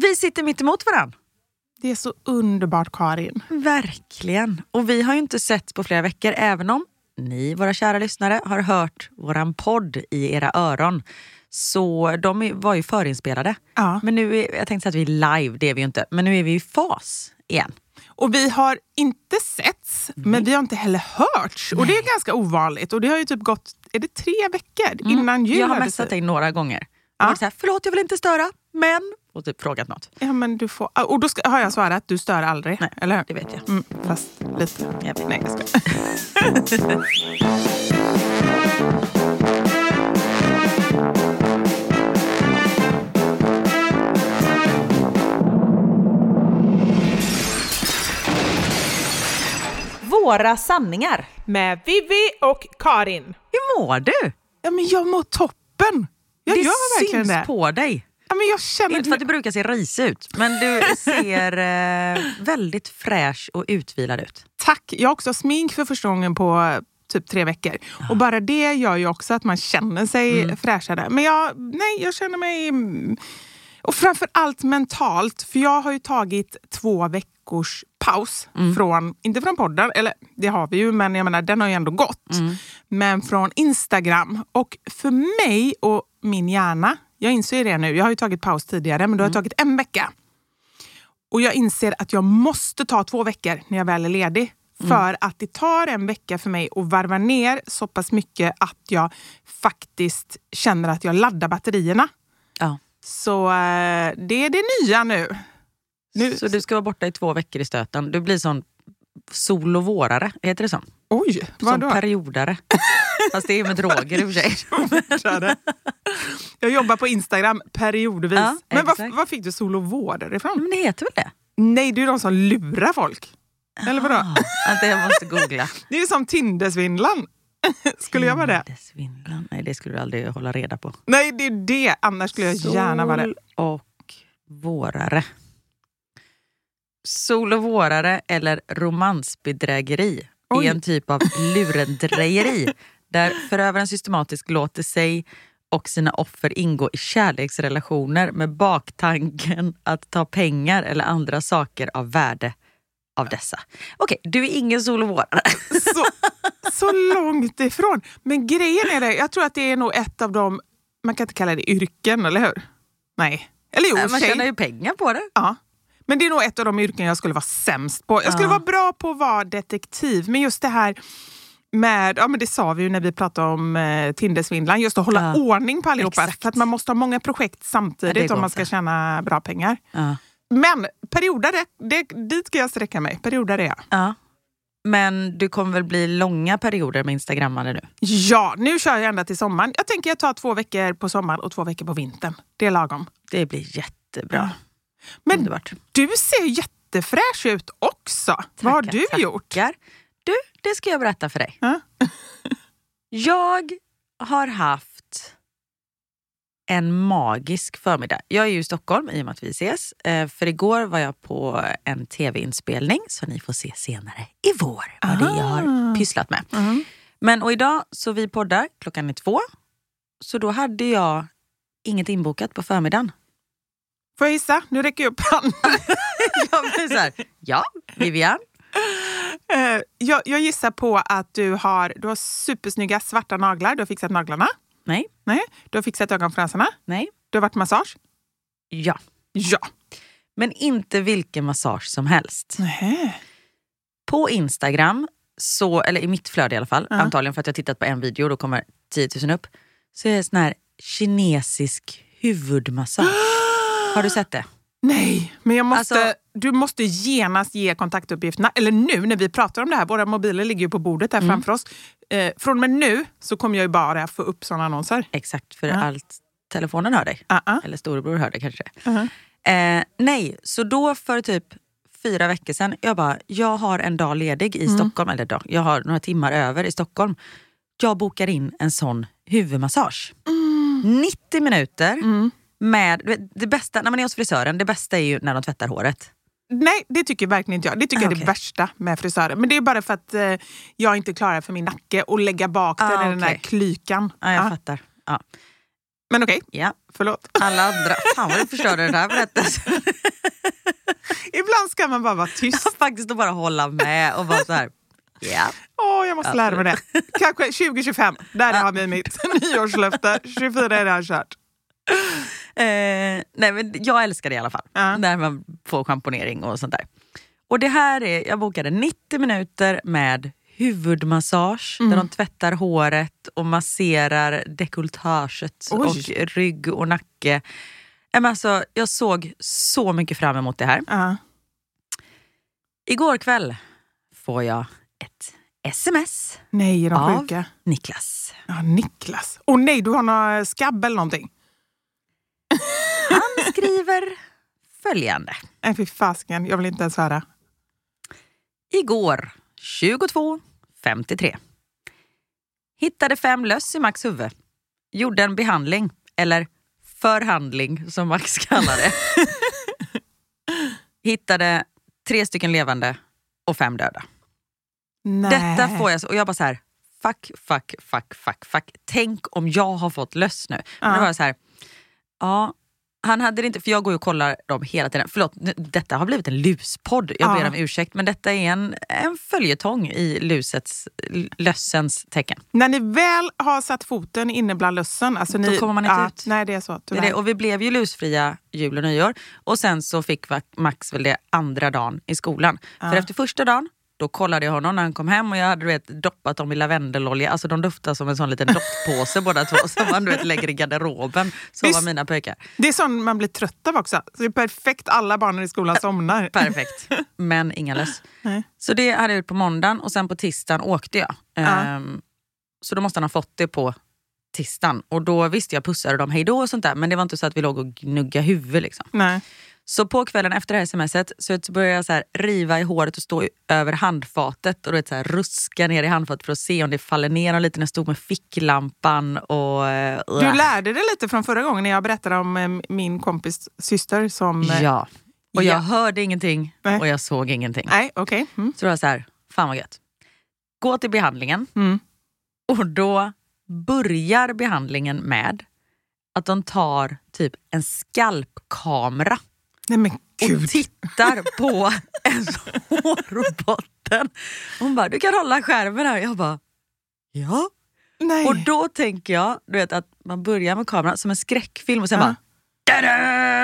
Vi sitter mitt emot varandra. Det är så underbart Karin. Verkligen. Och vi har ju inte sett på flera veckor, även om ni, våra kära lyssnare, har hört våran podd i era öron. Så de var ju förinspelade. Ja. Men nu, är, jag tänkte säga att vi är live, det är vi ju inte. Men nu är vi i fas igen. Och vi har inte setts, men vi har inte heller hörts. Och det är ganska ovanligt. Och det har ju typ gått, är det tre veckor innan jul? Mm. Jag har messat dig några gånger. Och Ja. varit så här, förlåt jag vill inte störa, men... Och typ frågat något. Ja, men du får, och då ska, har jag svarat, du stör aldrig. Nej, eller hur? det vet jag. Mm, fast lite. Jag vet. Nej, jag ska. Våra sanningar. Med Vivi och Karin. Hur mår du? Ja, men jag mår toppen. Jag det gör verkligen syns det. på dig. Ja, men jag känner Inte för att du brukar se risig ut, men du ser eh, väldigt fräsch och utvilad ut. Tack! Jag har också smink för första gången på eh, typ tre veckor. Och bara det gör ju också att man känner sig Mm. fräschare. Men jag, nej, jag känner mig... mm, Och framför allt mentalt, för jag har ju tagit två veckors paus. Mm. Från, inte från podden, eller det har vi ju, men jag menar, den har ju ändå gått. Mm. Men från Instagram. Och för mig och min hjärna, jag inser det nu, jag har ju tagit paus tidigare, men då har jag Mm. tagit en vecka. Och jag inser att jag måste ta två veckor när jag väl är ledig. För att det tar en vecka för mig att varva ner så pass mycket att jag faktiskt känner att jag laddar batterierna. Ja. Så eh, det är det nya nu. nu Så du ska vara borta i två veckor i stöten. Du blir sån sol och vårare, heter det så? Oj, Som vadå? periodare. Fast det är med droger i och för sig. jag jobbar på Instagram periodvis. Ja, Men var, var fick du sol och vårare ifrån? Men det heter väl det? Nej, det är ju de som lurar folk. Eller vadå? Ah, Vänta, jag måste googla. Det är ju som Tindersvindlan. Skulle jag vara det? Tindersvindlan? Nej, det skulle du aldrig hålla reda på. Nej, det är det. Annars skulle jag gärna vara det. Sol och vårare. Sol och vårare eller romansbedrägeri Oj. är en typ av lurendrejeri där förövaren systematiskt låter sig och sina offer ingå i kärleksrelationer med baktanken att ta pengar eller andra saker av värde av dessa. Okej, du är ingen sol och vårare. Så, så långt ifrån. Men grejen är det, jag tror att det är nog ett av de, man kan inte kalla det yrken, eller hur? Nej. Eller jo, för Man sig. tjänar ju pengar på det. Ja. Men det är nog ett av de yrken jag skulle vara sämst på. Jag skulle Ja. vara bra på att vara detektiv, men just det här med, ja men det sa vi ju när vi pratade om eh, Tindersvindlan, just att hålla Ja. ordning på allihopa. Exakt. För att man måste ha många projekt Ja, samtidigt går om man ska tjäna bra pengar. Ja. Men periodare, det, dit ska jag sträcka mig. Periodare är jag. Ja. Men du kommer väl bli långa perioder med instagrammande nu? Ja, nu kör jag ända till sommaren. Jag tänker jag tar två veckor på sommaren och två veckor på vintern. Det är lagom. Det blir jättebra. Men Underbart. du ser jättefräsch ut också. Vad har Tackar, du gjort? Du, det ska jag berätta för dig. Ja. jag har haft en magisk förmiddag. Jag är ju i Stockholm i och med att vi ses. Eh, För igår var jag på en tv-inspelning så ni får se senare i vår vad det är jag har Ah. pysslat med. Mm. Men och idag så vi poddar klockan är två. Så då hade jag inget inbokat på förmiddagen. Får jag gissa? Nu räcker jag upp handen. Jag blir så här, ja, Vivian. Eh, jag, jag gissar på att du har, du har supersnygga svarta naglar. Du har fixat naglarna. Nej, Nej. Du har fixat ögonfransarna. nej, Du har varit massage. ja. Ja. Men inte vilken massage som helst. Nej. På Instagram, så, eller i mitt flöde i alla fall, Ja. antagligen för att jag tittat på en video och då kommer 10 000 upp, så är det sån här kinesisk huvudmassage. Har du sett det? Nej, men jag måste, Alltså- du måste genast ge kontaktuppgifterna. Eller nu när vi pratar om det här, våra mobiler ligger ju på bordet Mm. här framför oss. Eh, från och med nu så kommer jag ju bara få upp sådana annonser. Exakt, för Ja. allt telefonen hör dig. Uh-uh. Eller storebror hör dig kanske. Uh-huh. Eh, nej, så då för typ fyra veckor sedan, jag bara, jag har en dag ledig i Mm. Stockholm, eller dag, jag har några timmar över i Stockholm. Jag bokar in en sån huvudmassage. 90 minuter Mm. Med, det bästa, när man är hos frisören, det bästa är ju när de tvättar håret. Nej, det tycker verkligen inte jag. Det tycker jag är Ah, det värsta med frisören. Men det är bara för att eh, jag inte klarar för min nacke och lägga bak den Ah, i den där klykan. Ja, jag Ja. fattar. Ja. Men okej, Ja, förlåt. alla andra... Fan vad du förstörde den här berättelsen. Ibland ska man bara vara tyst. Faktiskt att bara hålla med och vara så här... Ja. Åh, jag måste lära mig det. Kanske 2025. Där har vi mitt nyårslöfte. 24 är redan kört. Eh, nej, men jag älskar det i alla fall. Ja. När man får schamponering och sånt där. Och det här är, jag bokade 90 minuter med huvudmassage Mm. där de tvättar håret och masserar dekolletaget och rygg och nacke. Men Alltså, jag såg så mycket fram emot det här. Ja. Igår kväll får jag ett sms Nej, av sjuka? Niklas. Ja, Niklas. Åh nej, du har någon skabb eller någonting? Han skriver följande. Nej, fy fasken. Jag vill inte ens höra. Igår 22.53. Hittade fem löss i Max huvud. Gjorde en behandling, eller förhandling som Max kallar det. Hittade tre stycken levande och fem döda. Nej. Detta får jag, och jag bara så här, fuck, fuck, fuck, fuck, fuck. Tänk om jag har fått löss nu. Men Ja. det var så här, ja, han hade det inte, för jag går ju och kollar dem hela tiden. Förlåt, detta har blivit en luspodd. Jag ber Ja. om ursäkt, men detta är en, en följetong i lusets, lössens tecken. När ni väl har satt foten inne bland lössen... Alltså Då ni, kommer man inte ja, ut. Nej, det är så. Tyvärr. det. Och vi blev ju lusfria jul och nyår. Och sen så fick Max väl det andra dagen i skolan. För efter första dagen, då kollade jag honom när han kom hem och jag hade du vet, doppat dem i lavendelolja. Alltså de doftar som en sån liten doftpåse båda två som man du vet, lägger i garderoben. Så var mina pojkar. Det är sånt man blir trött av också. Så det är perfekt, alla barnen i skolan somnar. Perfekt. Men inga löss. Så det hade jag gjort på måndagen och sen på tisdagen åkte jag. Ehm, så då måste han ha fått det på tisdagen. Och då visste jag pussade dem hejdå och sånt där. Men det var inte så att vi låg och gnuggade huvud liksom. Nej. Så på kvällen efter det här smset så började jag så här riva i håret och stå över handfatet och du vet, så här, ruska ner i handfatet för att se om det faller ner och lite när jag stod med ficklampan. Och, eh, Du lärde dig lite från förra gången när jag berättade om eh, min kompis syster som... eh, Ja. Och jag Ja. hörde ingenting Nej. och jag såg ingenting. Nej, okej. Mm. Så då var så här, fan vad gött. Gå till behandlingen Mm. och då börjar behandlingen med att de tar typ en skalpkamera Nej men och gud. tittar på ens hårbotten. Hon bara, du kan hålla skärmen här. Jag bara, ja. Nej. Och då tänker jag du vet, att man börjar med kameran som en skräckfilm och sen Ja. bara!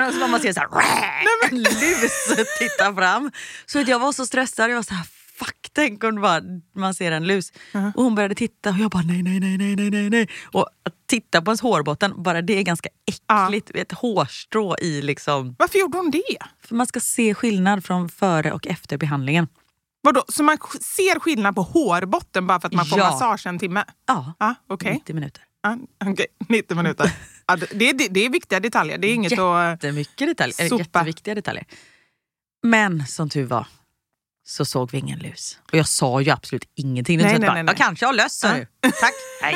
Och så man ser så här, en lus titta fram. Så att jag var så stressad, jag var så här, fuck, tänk om bara, man ser en lus. Och hon började titta och jag bara nej, nej, nej, nej, nej, nej. Och att titta på ens hårbotten, bara det är ganska äckligt. Ett hårstrå i liksom, Varför gjorde hon det? för man ska se skillnad från före och efter behandlingen. Vadå, så man ser skillnad på hårbotten bara för att man får Ja. massage en timme? Ja, Ja, okej. 90 minuter. Ja, okej. 90 minuter. Ja, det, det, det, det är viktiga detaljer. Det är inget att... Jättemycket detaljer, Sopa. jätteviktiga detaljer. Men som tur var så såg vi ingen lus. Och jag sa ju absolut ingenting. Det Nej, nej, bara, nej, Jag kanske har löss, sa du. Tack. Nej.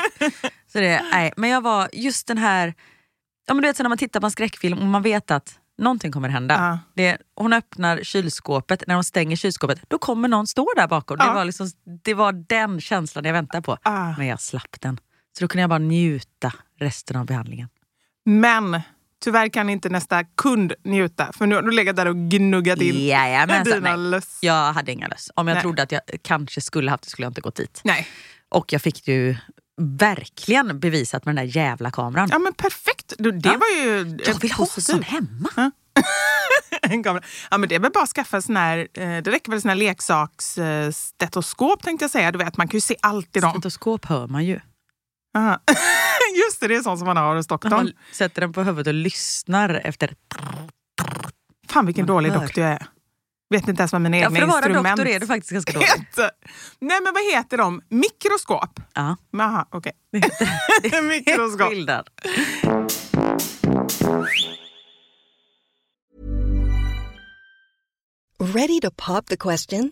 Så det, nej. Men jag var just den här, ja, men du vet så när man tittar på en skräckfilm och man vet att någonting kommer hända. Ja. Det, hon öppnar kylskåpet, när hon stänger kylskåpet, då kommer någon stå där bakom. Det, Ja. var liksom, det var den känslan jag väntade på. Men jag slapp den. Så då kunde jag bara njuta resten av behandlingen. Men tyvärr kan inte nästa kund njuta. För nu har du legat där och gnuggat in Jajamensan, dina nej. löss. Jag hade inga löss. Om jag Nej. trodde att jag kanske skulle haft det skulle jag inte gått dit. Nej. Och jag fick ju verkligen bevisat med den där jävla kameran. Ja men perfekt. Du, Det Ja. var ju jag vill ha positivt. sån hemma. en kamera. Ja, men det är väl bara att skaffa sån här, eh, det räcker väl sån här leksaksstetoskop tänkte jag säga. Du vet, man kan ju se allt i dem. Stetoskop hör man ju. Aha. Just det, det är sånt som man har hos doktorn. man sätter den på huvudet och lyssnar efter... Fan vilken man dålig hör. doktor jag är. Vet inte ens vad mina Ja, egna för att vara instrument doktor är du faktiskt ganska dålig. heter. Nej men vad heter de? Mikroskop? Ja, Jaha, okej. det. är Mikroskop. skillnad. Ready to pop the question?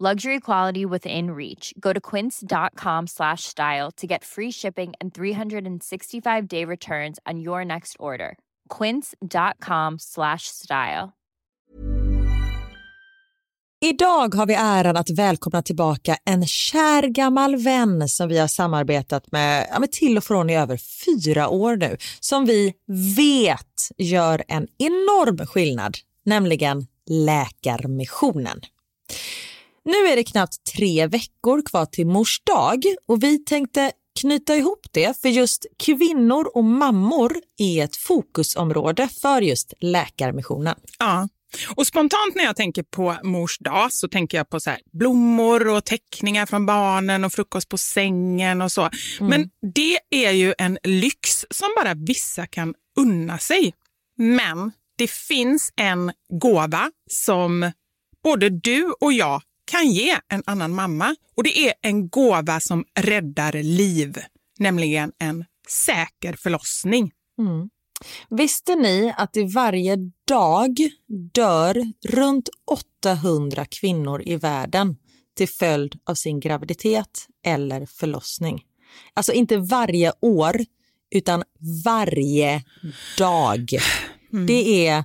Luxury quality within reach. Go to quince.com slash style to get free shipping and 365-day returns on your next order. quince.com slash style. Idag har vi äran att välkomna tillbaka en kär gammal vän som vi har samarbetat med, ja, med till och från i över fyra år nu, som vi vet gör en enorm skillnad, nämligen Läkarmissionen. Nu är det knappt tre veckor kvar till mors dag och vi tänkte knyta ihop det för just kvinnor och mammor är ett fokusområde för just Läkarmissionen. Ja. Och spontant när jag tänker på mors dag så tänker jag på så blommor och teckningar från barnen och frukost på sängen och så. Mm. Men det är ju en lyx som bara vissa kan unna sig. Men det finns en gåva som både du och jag kan ge en annan mamma. Och det är en gåva som räddar liv, nämligen en säker förlossning. Mm. Visste ni att det varje dag dör runt 800 kvinnor i världen till följd av sin graviditet eller förlossning? Alltså inte varje år, utan varje dag. Mm. Det är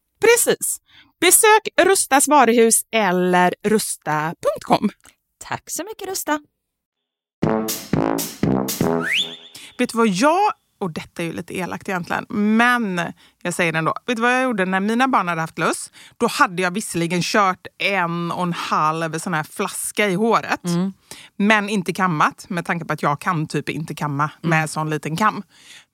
Precis. Besök Rustas varuhus eller rusta.com. Tack så mycket Rusta. Vet du vad jag, och detta är ju lite elakt egentligen, men jag säger det ändå. Vet du vad jag gjorde när mina barn hade haft löss? Då hade jag visserligen kört en och en halv sån här flaska i håret. Men inte kammat, med tanke på att jag kan typ inte kamma med sån liten kam.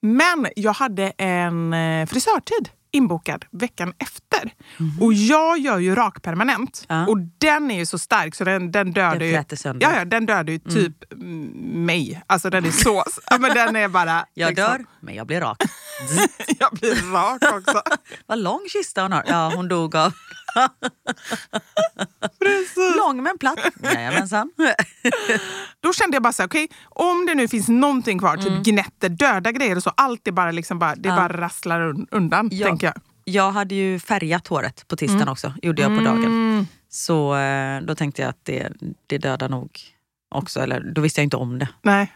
Men jag hade en eh, frisörtid inbokad veckan efter. Och jag gör ju rak permanent. Ja. Och den är ju så stark så den, den dödar Den ju... sönder. Ja, ja, den dödar ju typ mm, mig. Alltså den är så... ja, men den är bara... Jag liksom- dör, men jag blir rak. jag blir rak också. Vad lång kista hon har. Ja, hon dog av... Lång men platt. Jajamensan. Då kände jag bara så här, okej, om det nu finns någonting kvar, typ gnetter, döda grejer och så, allt är bara liksom bara, det Ja. bara rasslar un- undan, Ja. tänker jag. Jag hade ju färgat håret på tisdagen också, gjorde jag på dagen. Så eh, då tänkte jag att det, det dödar nog också. Eller då visste jag inte om det. Nej.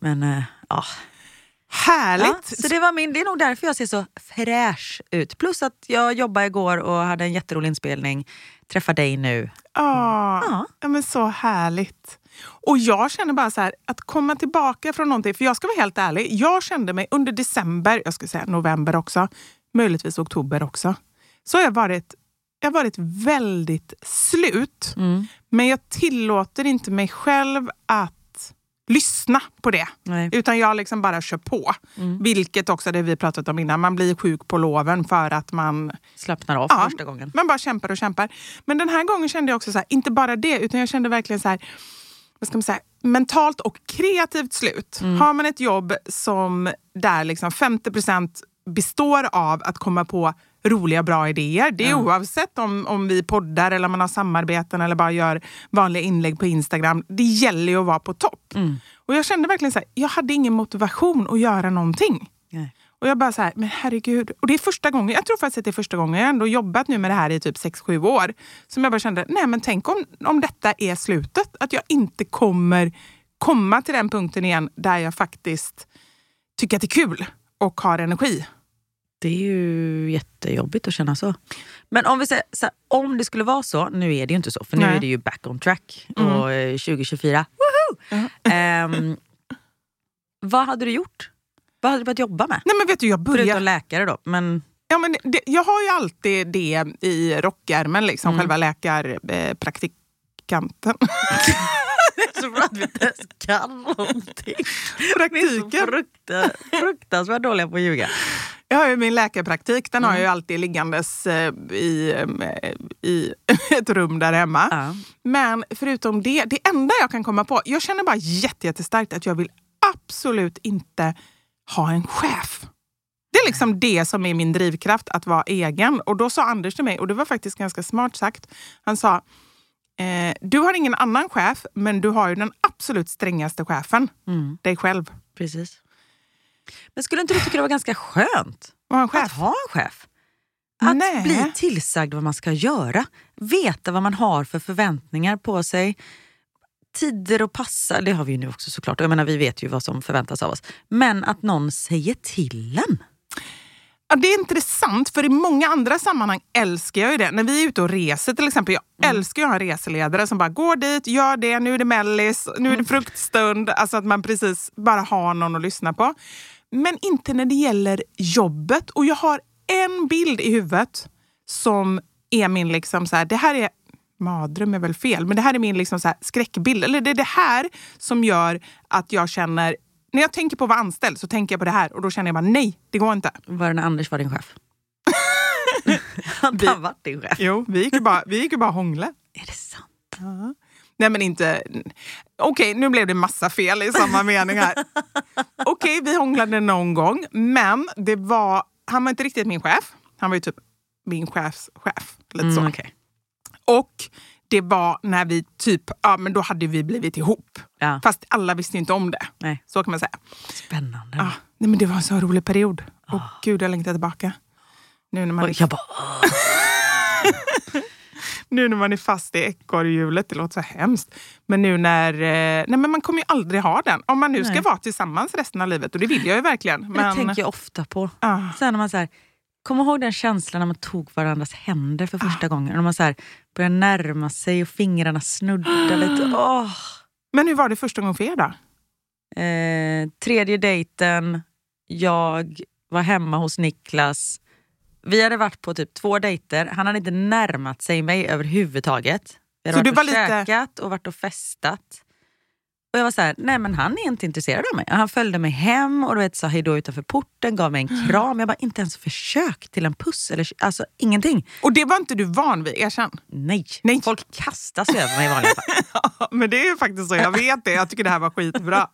Men eh, ja. Härligt! ja. Så det, var min, det är nog därför jag ser så fräsch ut. Plus att jag jobbade igår och hade en jätterolig inspelning. Träffa dig nu. Ja, Ja. ja, men så härligt. Och jag känner bara så här, att komma tillbaka från någonting, för jag ska vara helt ärlig, jag kände mig under december, jag ska säga november också, möjligtvis oktober också, så har jag varit, jag har varit väldigt slut. Mm. Men jag tillåter inte mig själv att lyssna på det. Nej. Utan jag liksom bara kör på. Mm. Vilket också det vi pratat om innan, man blir sjuk på loven för att man Slappnar av Ja. första gången. man bara kämpar och kämpar. Men den här gången kände jag också så här, inte bara det, utan jag kände verkligen så här, vad ska man säga, mentalt och kreativt slut. Har man ett jobb som där liksom 50% består av att komma på roliga bra idéer. Det är oavsett om, om vi poddar eller man har samarbeten eller bara gör vanliga inlägg på Instagram. Det gäller ju att vara på topp. Och jag kände verkligen så här, jag hade ingen motivation att göra någonting. Nej. Och jag bara så här, men herregud. Och det är första gången, jag tror faktiskt att det är första gången, jag har ändå jobbat nu med det här i typ 6-7 år. Som jag bara kände, nej men tänk om, om detta är slutet. Att jag inte kommer komma till den punkten igen där jag faktiskt tycker att det är kul och har energi. Det är ju jättejobbigt att känna så. Men om vi säger här, om det skulle vara så, nu är det ju inte så för nu Nej. är det ju back on track och eh, 2024, woho! Ehm, vad hade du gjort? Vad hade du börjat jobba med? Nej men vet du, jag börjar... Förutom läkare då. Men Ja, men det, jag har ju alltid det i rockärmen, liksom, Mm. själva läkarpraktikanten. så bra att vi inte ens kan någonting. Praktiken. Frukta, fruktansvärt dåliga på att ljuga. Jag har ju min läkarpraktik, den har jag Mm. ju alltid liggandes eh, i, eh, i ett rum där hemma. Ja. Men förutom det, det enda jag kan komma på, jag känner bara jätte- jättestarkt att jag vill absolut inte ha en chef. Det är liksom det som är min drivkraft, att vara egen. Och då sa Anders till mig, och det var faktiskt ganska smart sagt, han sa eh, du har ingen annan chef, men du har ju den absolut strängaste chefen. Mm. Dig själv. Precis. Men skulle inte du tycka det var ganska skönt att ha en chef? Att Nej. bli tillsagd vad man ska göra. Veta vad man har för förväntningar på sig. Tider att passa, det har vi ju nu också såklart. Jag menar, vi vet ju vad som förväntas av oss. Men att någon säger till en. Ja, det är intressant, för i många andra sammanhang älskar jag ju det. När vi är ute och reser till exempel. Jag älskar att ha en reseledare som bara går dit, gör det, nu är det mellis, nu är det fruktstund. Alltså att man precis bara har någon att lyssna på. Men inte när det gäller jobbet. Och jag har en bild i huvudet som är min, liksom så här, det här är Mardröm är väl fel, men det här är min liksom så skräckbild. Eller det är det här som gör att jag känner... När jag tänker på att vara anställd så tänker jag på det här och då känner jag bara nej, det går inte. Var det när Anders var din chef? Han var din chef? Jo, vi gick ju bara, vi gick bara hångla. Är det sant? Nej men inte... Okej, nu blev det massa fel i samma mening här. Okej, vi hånglade någon gång, men det var, han var inte riktigt min chef. Han var ju typ min chefs chef. Lite så. Mm, okej. Och det var när vi typ, ja men då hade vi blivit ihop. Ja. Fast alla visste inte om det. Nej. Så kan man säga. Spännande. Ah, nej, men det var en så rolig period. Och gud, jag längtar tillbaka. Nu när man, jag bara, nu när man är fast i ekorrhjulet, det låter så hemskt. Men nu när... eh, Nej, men man kommer ju aldrig ha den. Om man nu ska Nej. vara tillsammans resten av livet. Och det vill jag ju verkligen. det Men, tänker jag ofta på. Ah. Sen när man här, Kom ihåg den känslan när man tog varandras händer för första gången. När man så här, börjar närma sig och fingrarna snuddar lite. Åh. men hur var det första gången för er då? Eh, tredje dejten, jag var hemma hos Niklas. Vi hade varit på typ två dejter. Han hade inte närmat sig mig överhuvudtaget. Vi hade Så varit du och var lite- käkat och varit och festat. Och jag var så här, nej men han är inte intresserad av mig. Han följde mig hem och du vet, sa hejdå utanför porten, gav mig en kram. Jag bara, inte ens försök till en puss. Eller, alltså ingenting. Och det var inte du van vid, erkänn. Nej. Nej. Folk kastar sig över mig i vanliga fall. men det är ju faktiskt så, jag vet det. Jag tycker det här var skitbra.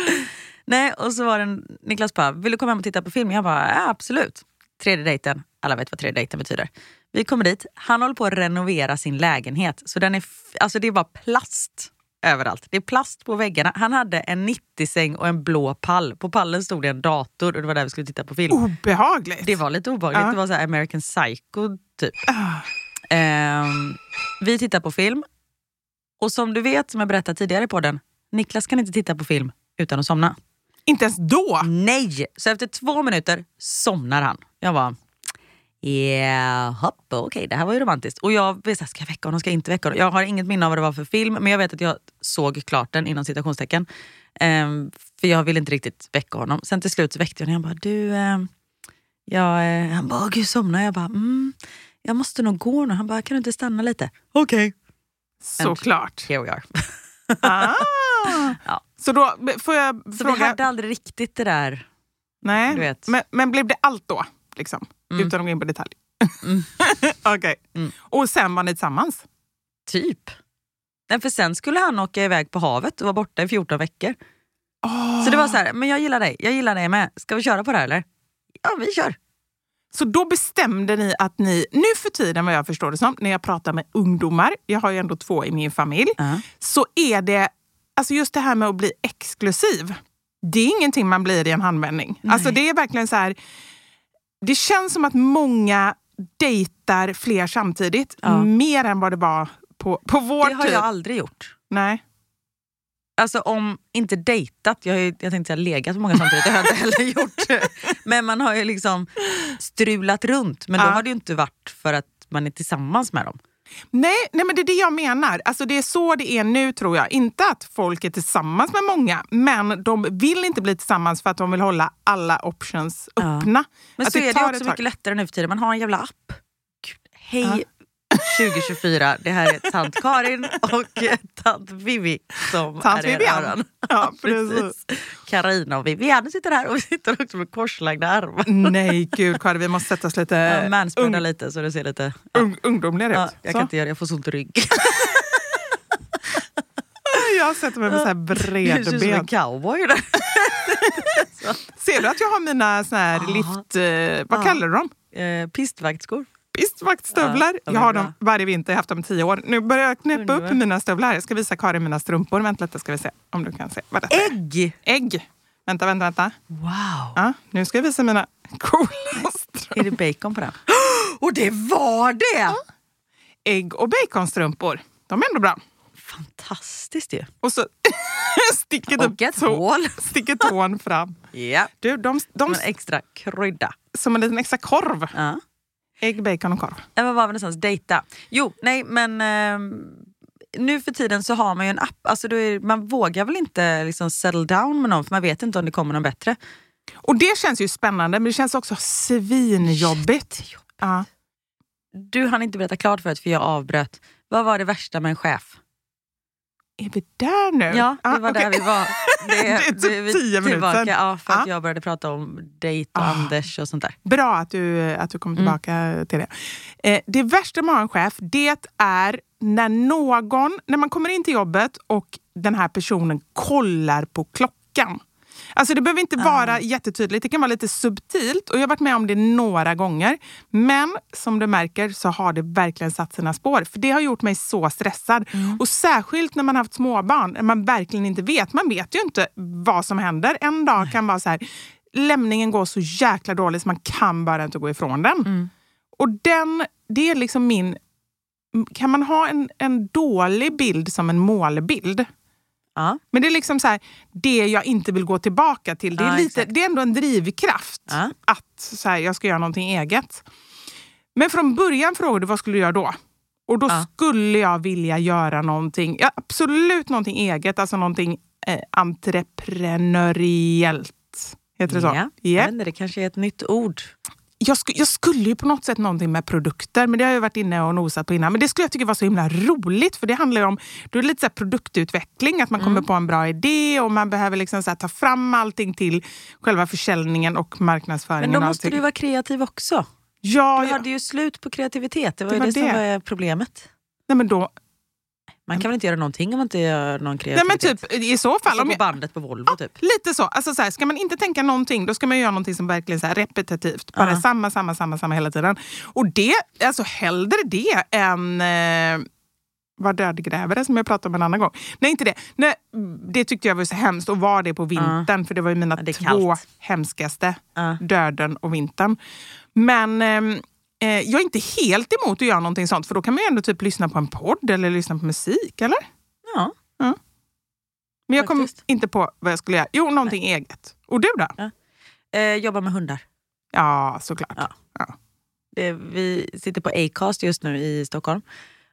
Nej, och så var det en, Niklas bara, vill du komma hem och titta på film? Jag bara, ja, absolut. Tredje dejten, alla vet vad tredje dejten betyder. Vi kommer dit, han håller på att renovera sin lägenhet. Så den är, alltså det är bara plast överallt. Det är plast på väggarna. Han hade en 90-säng och en blå pall. På pallen stod det en dator och det var där vi skulle titta på film. Obehagligt. Det var lite obehagligt. Ja. Det var så här American Psycho typ. Ehm, vi tittar på film. Och som du vet, som jag berättade tidigare på den, Niklas kan inte titta på film utan att somna. Inte ens då. Nej! Så efter två minuter somnar han. Jag bara, yeah, okej det här var ju romantiskt. Och jag så här, ska jag väcka honom, ska jag inte väcka honom? Jag har inget minne av vad det var för film, men jag vet att jag såg klart den inom citationstecken. Ehm, för jag ville inte riktigt väcka honom. Sen till slut så väckte jag honom. Jag bara, du, ehm, jag, eh, han bara, "Åh, gud somnar jag? bara, mm, jag måste nog gå nu. Han bara, kan du inte stanna lite? Okej. Såklart. Here we are. Ah. Ja. Så då får jag Så fråga. vi hade aldrig riktigt det där. Nej, du vet. Men, men blev det allt då? Liksom? Utan att gå in på detalj. Okej. Mm. Och sen var ni tillsammans? Typ. Nej, för sen skulle han åka iväg på havet och vara borta i 14 veckor. Oh. Så det var så här, men jag gillar dig, jag gillar dig med. Ska vi köra på det här eller? Ja, vi kör. Så då bestämde ni att ni, nu för tiden vad jag förstår det som, när jag pratar med ungdomar, jag har ju ändå två i min familj, Ja. så är det, alltså just det här med att bli exklusiv, det är ingenting man blir i en handvändning. Alltså det är verkligen så här, det känns som att många dejtar fler samtidigt, Ja. mer än vad det var på, på vår Det har tid. jag aldrig gjort. Nej. Alltså om inte dejtat, jag, har ju, jag tänkte säga legat med många samtidigt, det har jag inte heller gjort. Men man har ju liksom strulat runt. Men då Ja. har det ju inte varit för att man är tillsammans med dem. Nej, nej, men det är det jag menar. Alltså, det är så det är nu tror jag. Inte att folk är tillsammans med många, men de vill inte bli tillsammans för att de vill hålla alla options Ja. öppna. Men Att så är det också mycket lättare nu för tiden. Man har en jävla app. Gud, Hej 2024, det här är tant Karin och tant Vivi som Tant är Vivian. öron. Ja, precis. Carina och Vivian sitter här och vi sitter också med korslagda armar. Nej, gud Karin, vi måste sätta oss lite Jag manspreadar ung, lite så det ser lite... Ja. ung, ungdomligare Ja, ut. jag Så. kan inte göra det, jag får så ont i rygg. jag sätter mig på så här Du ser ut som en bredben. cowboy. Där. Ser du att jag har mina såna här Ja. lift... Eh, vad Ja. kallar du dem? Eh, pistvaktskor. Pistvaktstövlar. Ja, de jag har bra. dem varje vinter, jag har haft dem i tio år. Nu börjar jag knäppa upp mina stövlar. Jag ska visa Karin mina strumpor. Vänta lite ska vi se om du kan se. Vad detta är. Ägg! Ägg! Vänta, vänta, vänta. Wow! Ja, nu ska jag visa mina coola strumpor. Är det bacon på den? Och det var det! Ägg och baconstrumpor. De är ändå bra. Fantastiskt ju. Och så sticker, Och typ ett tå- hål. sticker tån fram. Ja. Du, de, de, Som en extra krydda. som en liten extra korv. Ja. Ägg, bacon och korv. Nej, Var var vi någonstans? Dejta. Jo, nej men ehm, nu för tiden så har man ju en app. Alltså, är, man vågar väl inte liksom settle down med någon för man vet inte om det kommer någon bättre. Och det känns ju spännande, men det känns också svinjobbigt. Ja. Du hann inte berätta klart förut för jag avbröt. Vad var det värsta med en chef? Är vi där nu? Ja, det Ah, var okej. där vi var. Det, Det är typ vi tio minuter sedan. Ja, för att Ja. jag började prata om dejt och Ah. Anders och sånt där. Bra att du, att du kommer Mm. tillbaka till det. Eh, det värsta med en chef, det är när någon, när man kommer in till jobbet och den här personen kollar på klockan. Alltså det behöver inte vara jättetydligt, det kan vara lite subtilt och jag har varit med om det några gånger. Men som du märker så har det verkligen satt sina spår. För det har gjort mig så stressad. Mm. Och särskilt när man har haft småbarn, när man verkligen inte vet. Man vet ju inte vad som händer. En dag kan vara så här, lämningen går så jäkla dåligt så man kan bara inte gå ifrån den. Mm. Och den, det är liksom min... Kan man ha en, en dålig bild som en målbild? Ja. Men det är liksom så här, det jag inte vill gå tillbaka till. Det är, Ja, lite, exakt. det är ändå en drivkraft Ja. att så här, jag ska göra någonting eget. Men från början frågade du vad skulle du göra då? Och då skulle jag vilja göra någonting, absolut någonting eget, alltså någonting eh, entreprenöriellt. Heter det så? Ja. Vet inte, det kanske är ett nytt ord. Jag, sku, jag skulle ju på något sätt någonting med produkter, men det har jag varit inne och nosat på innan. Men det skulle jag tycka var så himla roligt, för det handlar ju om då är lite så produktutveckling, att man kommer på en bra idé och man behöver liksom så ta fram allting till själva försäljningen och marknadsföringen. Men då måste du vara kreativ också. Ja, Du ja. hade ju slut på kreativitet. Det var Det var det, som det. var problemet. Nej, men då, Man kan väl inte göra någonting om man inte gör någon nej, kreativitet? men typ, I så fall, Alltså om på jag, bandet på Volvo typ. lite så. Alltså så här, ska man inte tänka någonting, då ska man göra någonting som verkligen är så repetitivt. Bara Ja. samma, samma, samma, samma hela tiden. Och det, alltså hellre det än eh, var dödgrävare som jag pratade om en annan gång. Nej, inte det. Nej, det tyckte jag var så hemskt att vara det på vintern, för det var ju mina Ja, det två kallt. hemskaste. Ja. Döden och vintern. Men ehm, eh, jag är inte helt emot att göra någonting sånt, för då kan man ju ändå typ lyssna på en podd eller lyssna på musik, eller? Ja. Men jag kom Faktiskt. inte på vad jag skulle göra. Jo, någonting eget. Och du då? Eh, jobba med hundar. Ja, såklart. Ja. Ja. Det, vi sitter på Acast just nu i Stockholm.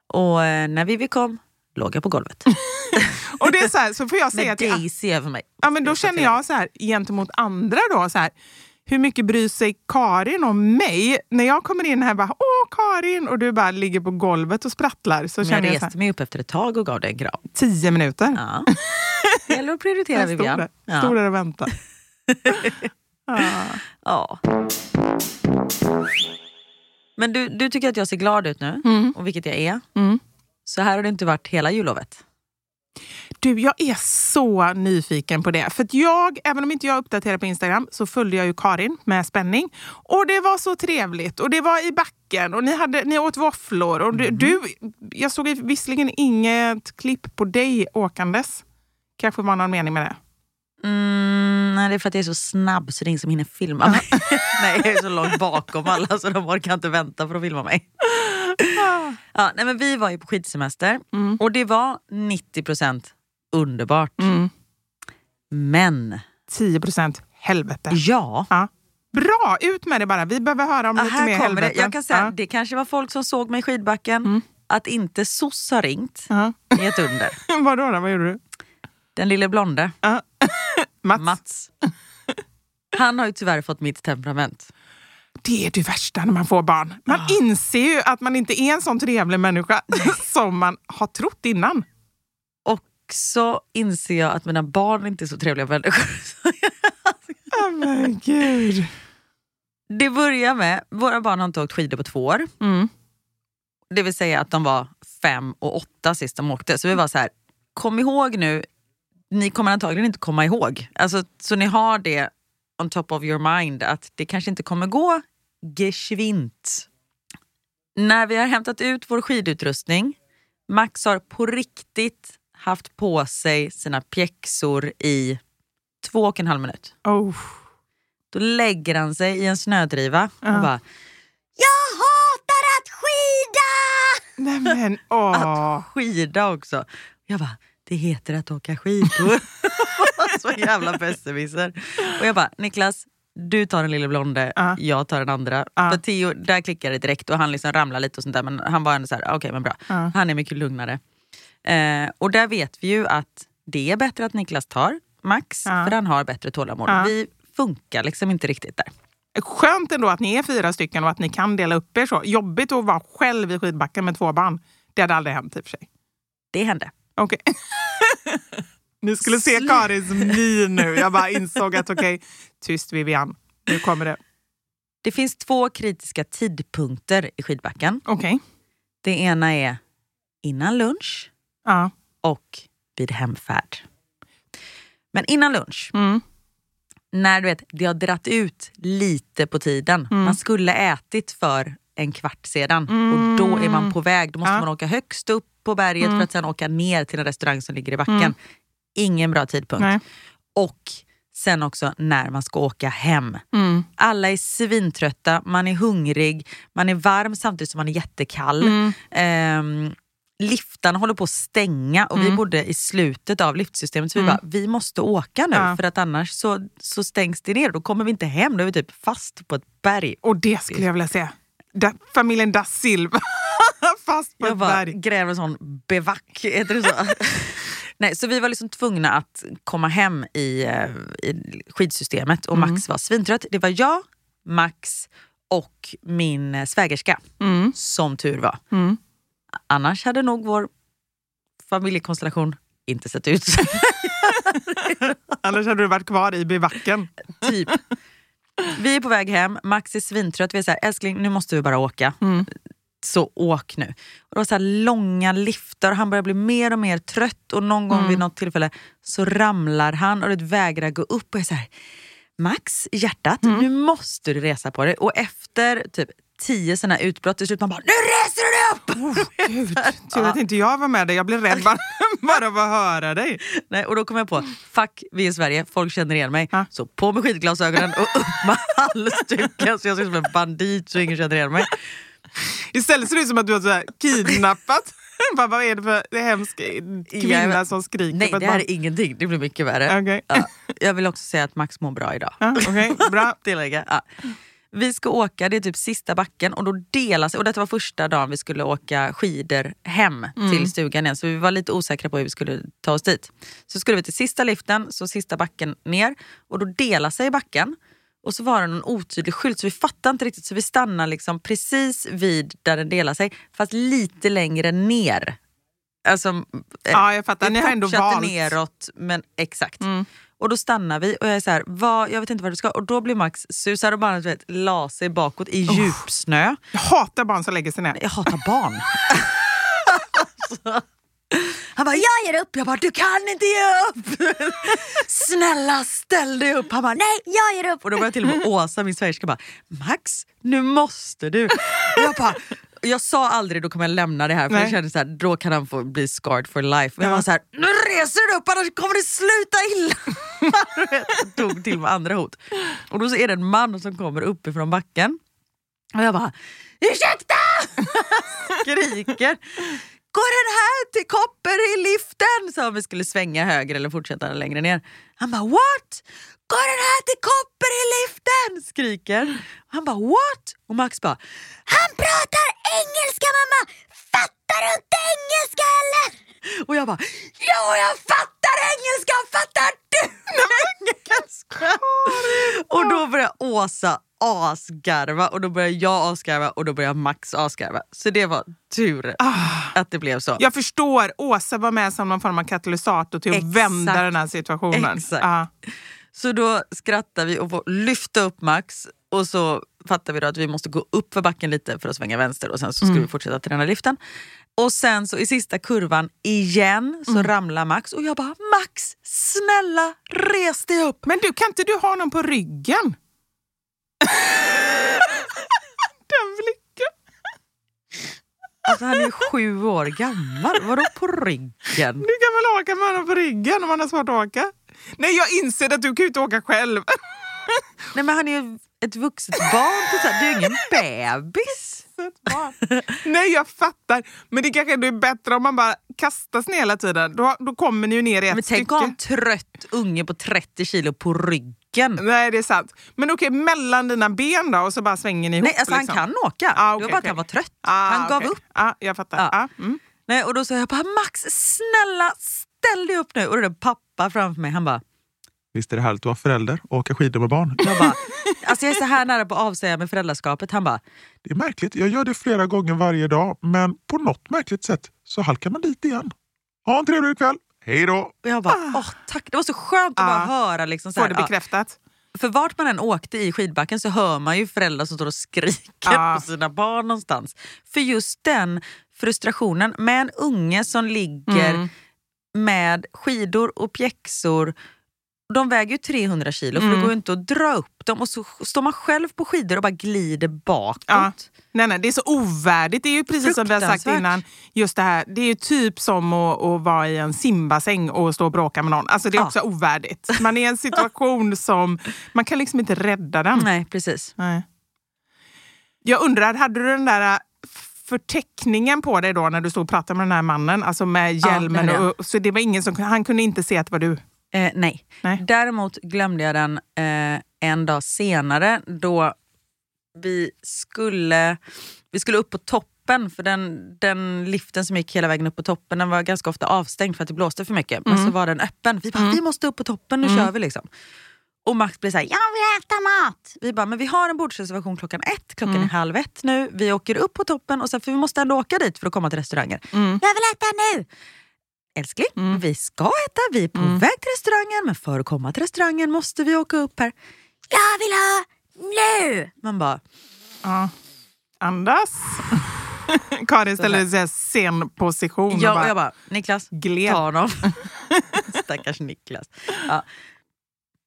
Och eh, när Vivi kom låg jag på golvet. Och det är så här, så får jag säga Med till... Daisy över mig. Ja, men då känner jag så här gentemot andra då, så här, hur mycket bryr sig Karin om mig? När jag kommer in här bara, åh Karin! Och du bara ligger på golvet och sprattlar. Så Men jag känner jag reste här, mig upp efter ett tag och gav dig en kram. tio minuter. Ja. Det gäller att prioritera jag stod Vivian. där, stod där och väntade. ja. Ja. Men du, du tycker att jag ser glad ut nu, Mm. och vilket jag är. Mm. Så här har det inte varit hela jullovet. Du, jag är så nyfiken på det. För att jag, även om inte jag uppdaterar på Instagram, så följde jag ju Karin med spänning. Och det var så trevligt. Och det var i backen och ni, hade, ni åt våfflor. Och du, du, jag såg visserligen inget klipp på dig åkandes. Kanske var någon mening med det. Mm, nej, det är för att jag är så snabb så det är ingen som hinner filma mig. nej, jag är så långt bakom alla så de orkar inte vänta för att filma mig. Ja, nej, men vi var ju på skidsemester Mm. och det var 90% underbart. Mm. Men 10 procent helvete. ja, Ja. Bra, ut med det bara. Vi behöver höra om ja lite mer kommer helvete. det. Jag kan säga, Ja. det kanske var folk som såg mig i skidbacken. Mm. Att inte SOS har ringt Ja. är ett under. Vadå då? Vad gjorde du? Den lille blonde. Mats, Mats. Han har ju tyvärr fått mitt temperament. Det är det värsta när man får barn. Man Ah. inser ju att man inte är en sån trevlig människa som man har trott innan. Och så inser jag att mina barn inte är så trevliga människor. Oh, men gud. Det börjar med, våra barn har inte åkt skidor på två år. Mm. Det vill säga att de var fem och åtta sist de åkte. Så vi var så här, kom ihåg nu, ni kommer antagligen inte komma ihåg. Alltså, så ni har det on top of your mind att det kanske inte kommer gå geschwint. När vi har hämtat ut vår skidutrustning, Max har på riktigt haft på sig sina pjäxor i två och en halv minut. Oh. Då lägger han sig i en snödriva och bara Jag hatar att skida! Nej men åh. Skida också. Jag bara, det heter att åka skidor. så jävla besserwisser. Och jag bara, Niklas, du tar den lille blonde, Ja. jag tar den andra. Ja. För Theo, där klickade det direkt och han liksom ramlade lite och sånt där men han var ändå så här, okej men bra. Ja. Han är mycket lugnare. Eh, och där vet vi ju att det är bättre att Niklas tar Max, för han har bättre tålamod. Vi funkar liksom inte riktigt där. Skönt ändå att ni är fyra stycken och att ni kan dela upp er så. Jobbigt att vara själv i skidbacken med två barn. Det hade aldrig hänt i och för sig. Det hände. Okej. Ni skulle se Karins min nu. Jag bara insåg att okej, tyst Vivian. Nu kommer det. Det finns två kritiska tidpunkter i skidbacken. Okej. Det ena är innan lunch Ja. och vid hemfärd. Men innan lunch, Mm. när du vet, det har dratt ut lite på tiden. Mm. Man skulle ätit för en kvart sedan och då är man på väg. Då måste Ja. man åka högst upp på berget Mm. för att sen åka ner till en restaurang som ligger i backen. Ingen bra tidpunkt. Nej. Och sen också när man ska åka hem. Mm. Alla är svintrötta, man är hungrig, man är varm samtidigt som man är jättekall. Mm. Ehm, liftarna håller på att stänga och vi bodde i slutet av liftsystemet så vi bara, vi måste åka nu Mm. Ja. för att annars så, så stängs det ner. Då kommer vi inte hem, då är vi typ fast på ett berg. Och det skulle jag vilja säga. Da, familjen da Silva. Fast på Jag ett bara berg. gräver en sån bevack, heter det så? Nej, så vi var liksom tvungna att komma hem i, eh, i skidsystemet och Mm. Max var svintrött. Det var jag, Max och min eh, svägerska, Mm. som tur var. Mm. Annars hade nog vår familjekonstellation inte sett ut så. Annars hade du varit kvar i bivacken. typ. Vi är på väg hem, Max är svintrött. Vi är så här, älskling nu måste vi bara åka. Mm. Så åk nu. Och det var så här långa liftar och han börjar bli mer och mer trött och någon gång Mm. vid något tillfälle så ramlar han och det vägrar gå upp. Och är så här, Max, hjärtat, Mm. nu måste du resa på dig. Och efter typ tio sådana utbrott till slut man bara, nu reser du dig upp! Gud, tur att inte jag var med dig. Jag blev rädd bara, bara av att höra dig. Nej, och då kom jag på, fuck vi är i Sverige, folk känner igen mig. Ja. Så på med skidglasögonen och upp med halsduken så jag ser ut som en bandit så ingen känner igen mig. Istället ser det ut som att du har så kidnappat. Bara, vad är det för det hemsk kvinna Ja, som skriker Nej det här barn? är ingenting, det blir mycket värre. Okej. Ja, jag vill också säga att Max mår bra idag. Ja, okej, bra. Tillägga. Ja. Vi ska åka, det är typ sista backen och då delas, och detta var första dagen vi skulle åka skidor hem till stugan igen. Så vi var lite osäkra på hur vi skulle ta oss dit. Så skulle vi till sista liften, så sista backen ner och då delar sig backen. Och så var det någon otydlig skylt så vi fattade inte riktigt så vi stannar liksom precis vid där den delar sig fast lite längre ner. Alltså, eh, Ja, jag fattar. Ni har ändå valt. neråt, men exakt. Mm. Och då stannar vi och jag är så här, vad, jag vet inte vart du ska. Och då blir Max susar och bara du vet, la sig bakåt i djupsnö. Jag hatar barn som lägger sig ner. Jag hatar barn. Han bara, jag ger upp. Jag bara, du kan inte ge upp. Snälla ställ dig upp. Han bara, nej jag ger upp. Och då började till och med Åsa, min svägerska, bara, Max nu måste du. Och jag bara, jag sa aldrig då kommer jag lämna det här för Nej. jag kände så här, då kan han få bli scarred for life. Men jag Ja. var så här, nu reser du upp annars kommer det sluta illa. Jag tog till med andra hot. Och då så är det en man som kommer uppifrån backen. Och jag bara, ursäkta! Skriker. Går den här till Kopper i liften? Så om vi skulle svänga höger eller fortsätta längre ner. Han bara what? Går den här till Kopper i liften? Skriker. Han bara what? Och Max bara han pratar engelska mamma! Fattar du inte engelska eller? Och jag bara jo jag fattar engelska, fattar du engelska? Och då börjar Åsa asgarva och då börjar jag asgarva och då börjar Max asgarva. Så det var tur att det blev så. Jag förstår, Åsa var med som någon form av katalysator till att Exakt. vända den här situationen. Exakt. Ja. Så då skrattar vi och får lyfta upp Max och så fattar vi då att vi måste gå upp för backen lite för att svänga vänster och sen så ska vi fortsätta träna liften. Och sen så i sista kurvan igen så ramlar Max och jag bara Max snälla res dig upp. Men du, kan inte du ha någon på ryggen? Den blicken. Alltså han är sju år gammal. Vadå på ryggen? Du kan väl åka med honom på ryggen om han har svårt att åka? Nej, jag inser att du kan ju inte åka själv. Nej men han är ju ett vuxet barn. Du är ju ingen bebis. Nej, jag fattar. Men det kanske ändå är bättre om man bara kastas ner hela tiden. Då, då kommer ni ju ner i ett Men tänk stycke. att ha en trött unge på 30 kilo på ryggen. Nej, det är sant. Men okej, mellan dina ben då och så bara svänger ni ihop? Nej, alltså liksom. han kan åka. Ah, det okej, var bara att okej. han var trött. Ah, han gav upp. Ah, jag fattar. Ah, mm. Nej, och då sa jag bara Max snälla ställ dig upp nu. Och då är det pappa framför mig. Han bara, Visst är det härligt att vara förälder och åka skidor med barn? jag bara alltså jag är så här nära på att avsäga med föräldraskapet. Han bara, Det är märkligt. Jag gör det flera gånger varje dag, men på något märkligt sätt så halkar man dit igen. Ha en trevlig kväll. Hej då! och jag bara åh tack. Det var så skönt att Ah. bara höra. Liksom, så Får det ja. bekräftat. För vart man än åkte i skidbacken så hör man ju föräldrar som står och skriker Ja. på sina barn någonstans. För just den frustrationen med en unge som ligger Mm. med skidor och pjäxor. De väger ju 300 kilo för det Mm. går ju inte att dra upp dem. Och så står man själv på skidor och bara glider bakåt. Ja. Nej, nej, det är så ovärdigt. Det är ju precis som vi har sagt innan. Just det här, det är ju typ som att, att vara i en simbassäng och stå och bråka med någon. Alltså det är Ja. också ovärdigt. Man är i en situation som, man kan liksom inte rädda den. Nej, precis. Nej. Jag undrar, hade du den där äh, förteckningen på dig då när du stod och pratade med den här mannen? Alltså med Ja, hjälmen. jag. och, så det var ingen som, han kunde inte se att det var du? Eh, nej. Nej. Däremot glömde jag den eh, en dag senare då vi skulle, vi skulle upp på toppen för den, den liften som gick hela vägen upp på toppen den var ganska ofta avstängd för att det blåste för mycket. Men så var den öppen. Vi bara, vi måste upp på toppen, nu kör vi liksom. Och Max blir såhär, jag vill äta mat! Vi bara, men vi har en bordsreservation klockan ett, klockan är halv ett nu. Vi åker upp på toppen och sen, för vi måste ändå åka dit för att komma till restaurangen. Jag vill äta nu! Älskling, vi ska äta, vi är på väg till restaurangen men för att komma till restaurangen måste vi åka upp här. Jag vill ha nu! Man bara, Ja. Andas. Karin ställer sig i scenposition och jag, och bara, jag bara, Niklas, gled. ta honom. Stackars Niklas. Ja.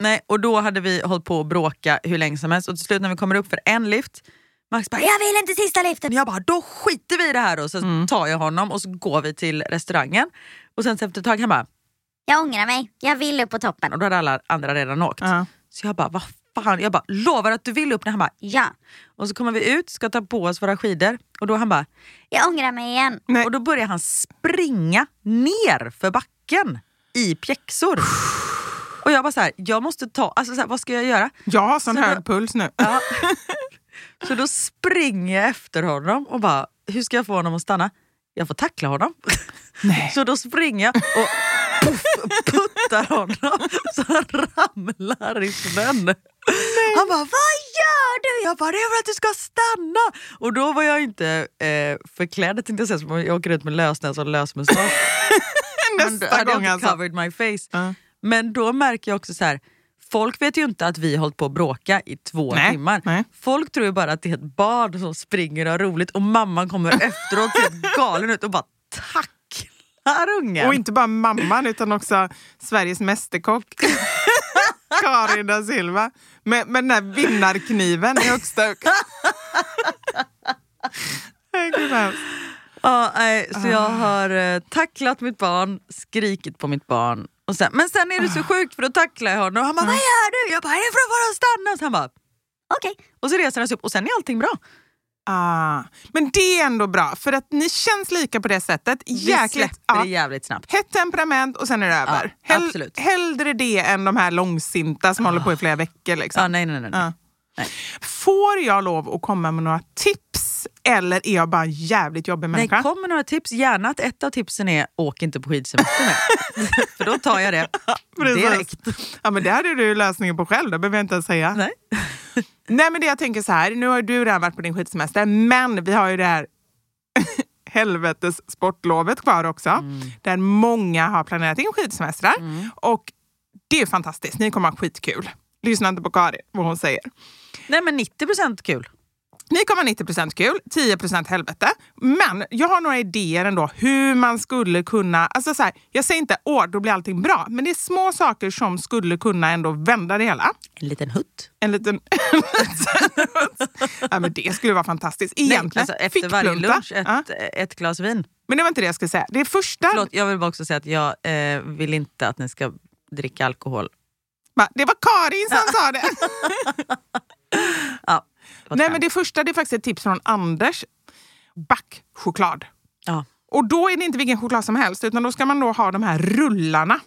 Nej, och då hade vi hållit på att bråka hur länge som helst och till slut när vi kommer upp för en lift Max bara, jag vill inte sista liften. Jag bara, då skiter vi i det här och så tar jag honom och så går vi till restaurangen. Och sen efter ett tag han bara, Jag ångrar mig. Jag vill upp på toppen. och då hade alla andra redan åkt. Ja. Så jag bara, vad fan? Jag bara, lovar att du vill upp? när Han bara, Ja. och så kommer vi ut, ska ta på oss våra skidor och då han bara, Jag ångrar mig igen. Nej. och då börjar han springa ner för backen i pjäxor. Och jag bara så här, jag måste ta, alltså så här, vad ska jag göra? Jag har sån Så hög då- puls nu. Ja. Så då springer jag efter honom och bara, hur ska jag få honom att stanna? Jag får tackla honom. Nej. Så då springer jag och puff, puttar honom så han ramlar i snön. Han bara, vad gör du? Jag bara, det är för att du ska stanna. Och då var jag inte eh, förklädd, tänkte jag säga, som jag åker ut med lösnäsa och lösmustasch. Men Nästa hade jag gång inte alltså. covered my face. Ja. Men då märker jag också så här. Folk vet ju inte att vi har hållit på att bråka i två Nej, timmar. nej. Folk tror ju bara att det är ett barn som springer och har roligt och mamman kommer efteråt helt galen ut och bara tacklar ungen. Och inte bara mamman utan också Sveriges mästerkock. Karin da Silva. Med, med den här vinnarkniven i högsta. Ja, nej, så jag Ah. har eh, tacklat mitt barn, skrikit på mitt barn. Och sen, men sen är det Ah. så sjukt för då tacklar jag honom och han bara “Vad gör du?” Jag bara “Det är för att få stanna” så han bara Okej. Och så reser han sig upp och sen är allting bra. ah. Men det är ändå bra, för att ni känns lika på det sättet. Jäkligt. ja. det jävligt snabbt. Hett temperament och sen är det över. Ja, absolut. Hellre det än de här långsinta som håller på i flera veckor. Liksom. Ja, nej, nej, nej. nej. Nej. Får jag lov att komma med några tips eller är jag bara en jävligt jobbig Nej, människa? kom med några tips. Gärna att ett av tipsen är åk inte på skidsemester med. För då tar jag det direkt. Ja, men det hade du lösningen på själv, det behöver jag inte ens säga. Nej. Nej men det jag tänker så här, nu har du redan varit på din skidsemester, men vi har ju det här helvetes sportlovet kvar också. Mm. Där många har planerat in skidsemestrar. Och det är fantastiskt, ni kommer ha skitkul. Lyssna inte på Karin, vad hon säger. Nej men 90% kul. 9,90% kul, 10% helvete. Men jag har några idéer ändå hur man skulle kunna... Alltså så här, jag säger inte åh, då blir allting bra. Men det är små saker som skulle kunna ändå vända det hela. En liten hutt. En liten... ja, men det skulle vara fantastiskt. Egentligen. Nej, alltså efter varje lunch ett, Ja. ett glas vin. Men det var inte det jag skulle säga. Det första... Förlåt, jag vill bara också säga att jag eh, vill inte att ni ska dricka alkohol. Va, Det var Karin som sa det. Nej, men det första det är faktiskt ett tips från Anders. Backchoklad. ja. Och då är det inte vilken choklad som helst, utan då ska man då ha de här rullarna.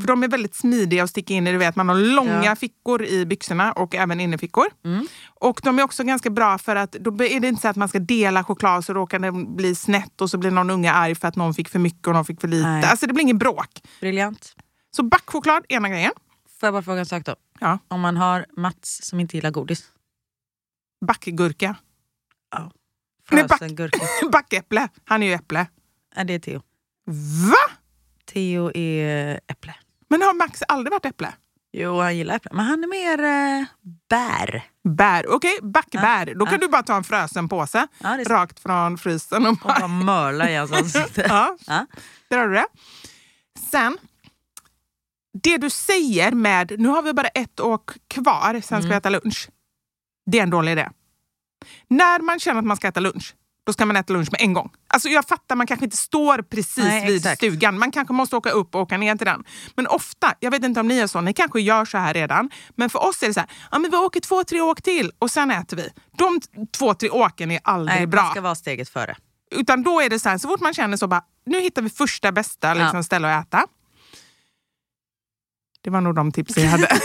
För de är väldigt smidiga att sticka in i. Du vet, man har långa. Ja. fickor i byxorna och även innerfickor. Mm. Och de är också ganska bra för att då är det inte så att man ska dela choklad så råkar det bli snett och så blir någon unge arg för att någon fick för mycket och någon fick för lite. Nej. Alltså det blir ingen bråk. Briljant. Så backchoklad, ena grejen. Får jag bara fråga en sak då? Ja. Om man har Mats som inte gillar godis. Backgurka. Nej, back- gurka. Backäpple. Han är ju äpple. Nej, det är Theo. Va? Theo är äpple. Men har Max aldrig varit äpple? Jo, han gillar äpple. Men han är mer eh, bär. Bär. Okej, backbär. Då kan Ja. du bara ta en frösen påse Ja, rakt från frysen. Och Och bara mörla i hans ansikte. ja, Ja. där har du det. Sen, det du säger med nu har vi bara ett åk kvar, sen ska Mm. vi äta lunch. Det är en dålig idé. När man känner att man ska äta lunch, då ska man äta lunch med en gång. Alltså jag fattar, man kanske inte står precis Nej, vid exakt. stugan. Man kanske måste åka upp och åka ner till den. Men ofta, jag vet inte om ni är så, ni kanske gör så här redan. Men för oss är det så här, ja, men vi åker två, tre åk till och sen äter vi. De två, tre åken är aldrig Nej, bra. man ska vara steget före. Utan då är det så här, så fort man känner så bara, nu hittar vi första bästa liksom, Ja. ställe att äta. Det var nog de tipsen jag hade.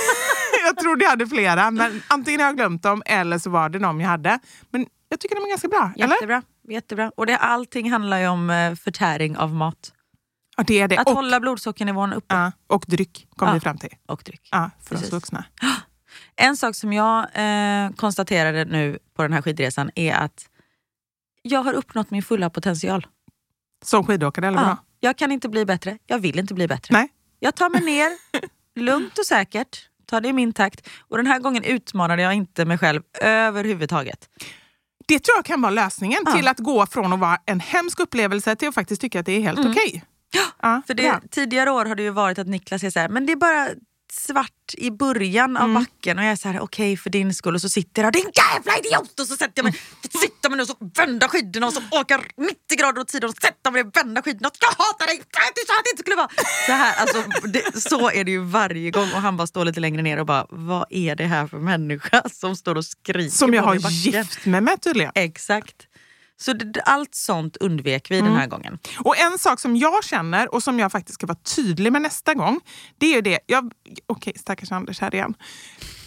jag trodde jag hade flera, men antingen har jag glömt dem eller så var det de jag hade. Men jag tycker de är ganska bra, eller? Jättebra. Jättebra. Och det, allting handlar ju om eh, förtäring av mat. Ja, det är det. Att Och, hålla blodsockernivån uppe. ja, och dryck kom Ja. vi fram till. Och dryck. Ja, för oss Precis. vuxna. En sak som jag eh, konstaterade nu på den här skidresan är att jag har uppnått min fulla potential. Som skidåkare, eller vadå? Ja, jag kan inte bli bättre. Jag vill inte bli bättre. Nej. Jag tar mig ner, lugnt och säkert. Tar det i min takt. Och den här gången utmanade jag inte mig själv överhuvudtaget. Det tror jag kan vara lösningen Ja. till att gå från att vara en hemsk upplevelse till att faktiskt tycka att det är helt okej. Ja, Mm. För det, tidigare år har det ju varit att Niklas är så här, men det är bara svart i början av Mm. backen och jag är så här, okej för din skull och så sitter jag där, din jävla idiot! Och så sätter jag mig, sitter mig ner och så vänder skidorna och så åker 90 grader åt sidan och sätter mig och vänder skidorna. Jag hatar dig! Du sa att det inte skulle vara så här. Alltså, det, så är det ju varje gång och han bara står lite längre ner och bara, vad är det här för människa som står och skriker Som jag har gift med mig tydligen. Exakt. Så det, allt sånt undvek vi Mm. den här gången. Och en sak som jag känner och som jag faktiskt ska vara tydlig med nästa gång. Det är ju det. Jag, okej, stackars Anders här igen.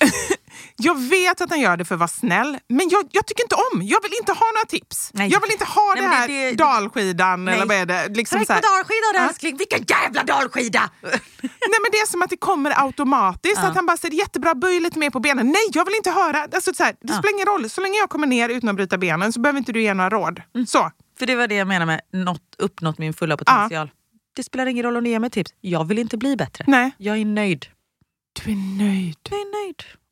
jag vet att han gör det för att vara snäll, men jag, jag tycker inte om. Jag vill inte ha några tips. Nej. Jag vill inte ha Nej, det här det- det- dalskidan Nej. eller vad är det? Liksom här. på dalskidan Ja. älskling, vilken jävla dalskida! Nej men det är som att det kommer automatiskt. Att han bara säger jättebra, böj lite mer på benen. Nej, jag vill inte höra. Alltså, så här, det spelar ingen roll. Så länge jag kommer ner utan att bryta benen så behöver inte du ge några råd. Mm. Så. För det var det jag menar med nått, uppnått min fulla potential. Det spelar ingen roll om ni ger mig tips. Jag vill inte bli bättre. Nej. Jag är nöjd. Du är nöjd. Jag är nöjd.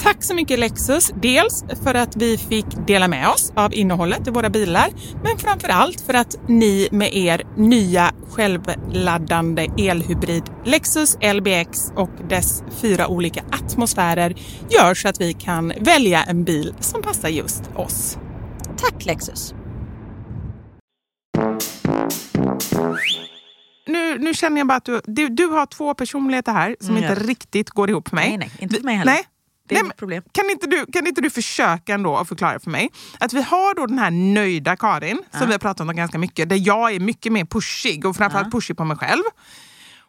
Tack så mycket Lexus. Dels för att vi fick dela med oss av innehållet i våra bilar, men framför allt för att ni med er nya självladdande elhybrid Lexus LBX och dess fyra olika atmosfärer gör så att vi kan välja en bil som passar just oss. Tack Lexus. Nu, nu känner jag bara att du, du, du har två personligheter här som Mm, inte ja. riktigt går ihop för mig. Nej, nej, inte för mig heller. Nej, Nej, men. Kan inte, du, kan inte du försöka ändå att förklara för mig att vi har då den här nöjda Karin som vi har pratat om ganska mycket, där jag är mycket mer pushig och framförallt pushig på mig själv.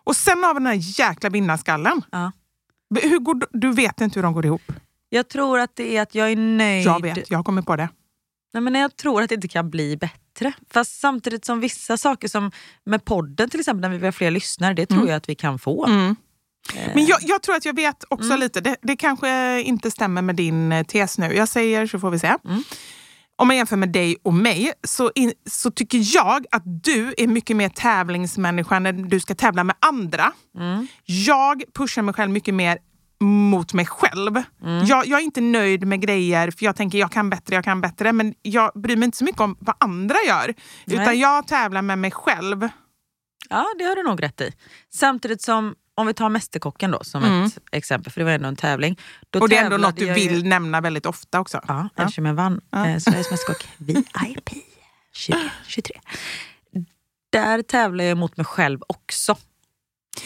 Och sen har vi den här jäkla vinnarskallen. Ja. Hur går, du vet inte hur de går ihop. Jag tror att det är att jag är nöjd. Jag vet, jag kommer på det. Nej, men jag tror att det inte kan bli bättre. Fast samtidigt som vissa saker som med podden till exempel, när vi har fler lyssnare, det tror Mm. jag att vi kan få. Mm. Eh, Men jag, jag tror att jag vet också Mm. lite, det, det kanske inte stämmer med din eh, tes nu. Jag säger så får vi se. Mm. Om man jämför med dig och mig så, in, så tycker jag att du är mycket mer tävlingsmänniska när du ska tävla med andra. Mm. Jag pushar mig själv mycket mer mot mig själv. Mm. Jag, jag är inte nöjd med grejer för jag tänker jag kan bättre, jag kan bättre. Men jag bryr mig inte så mycket om vad andra gör. Utan Nej. jag tävlar med mig själv. Ja, det har du nog rätt i. Samtidigt som, om vi tar Mästerkocken då som Mm. ett exempel, för det var ändå en tävling. Då och det är ändå tävlade något du jag ju- vill nämna väldigt ofta också. Ja, eftersom jag vann eh, Sveriges Mästerkock VIP 2023. Där tävlar jag mot mig själv också.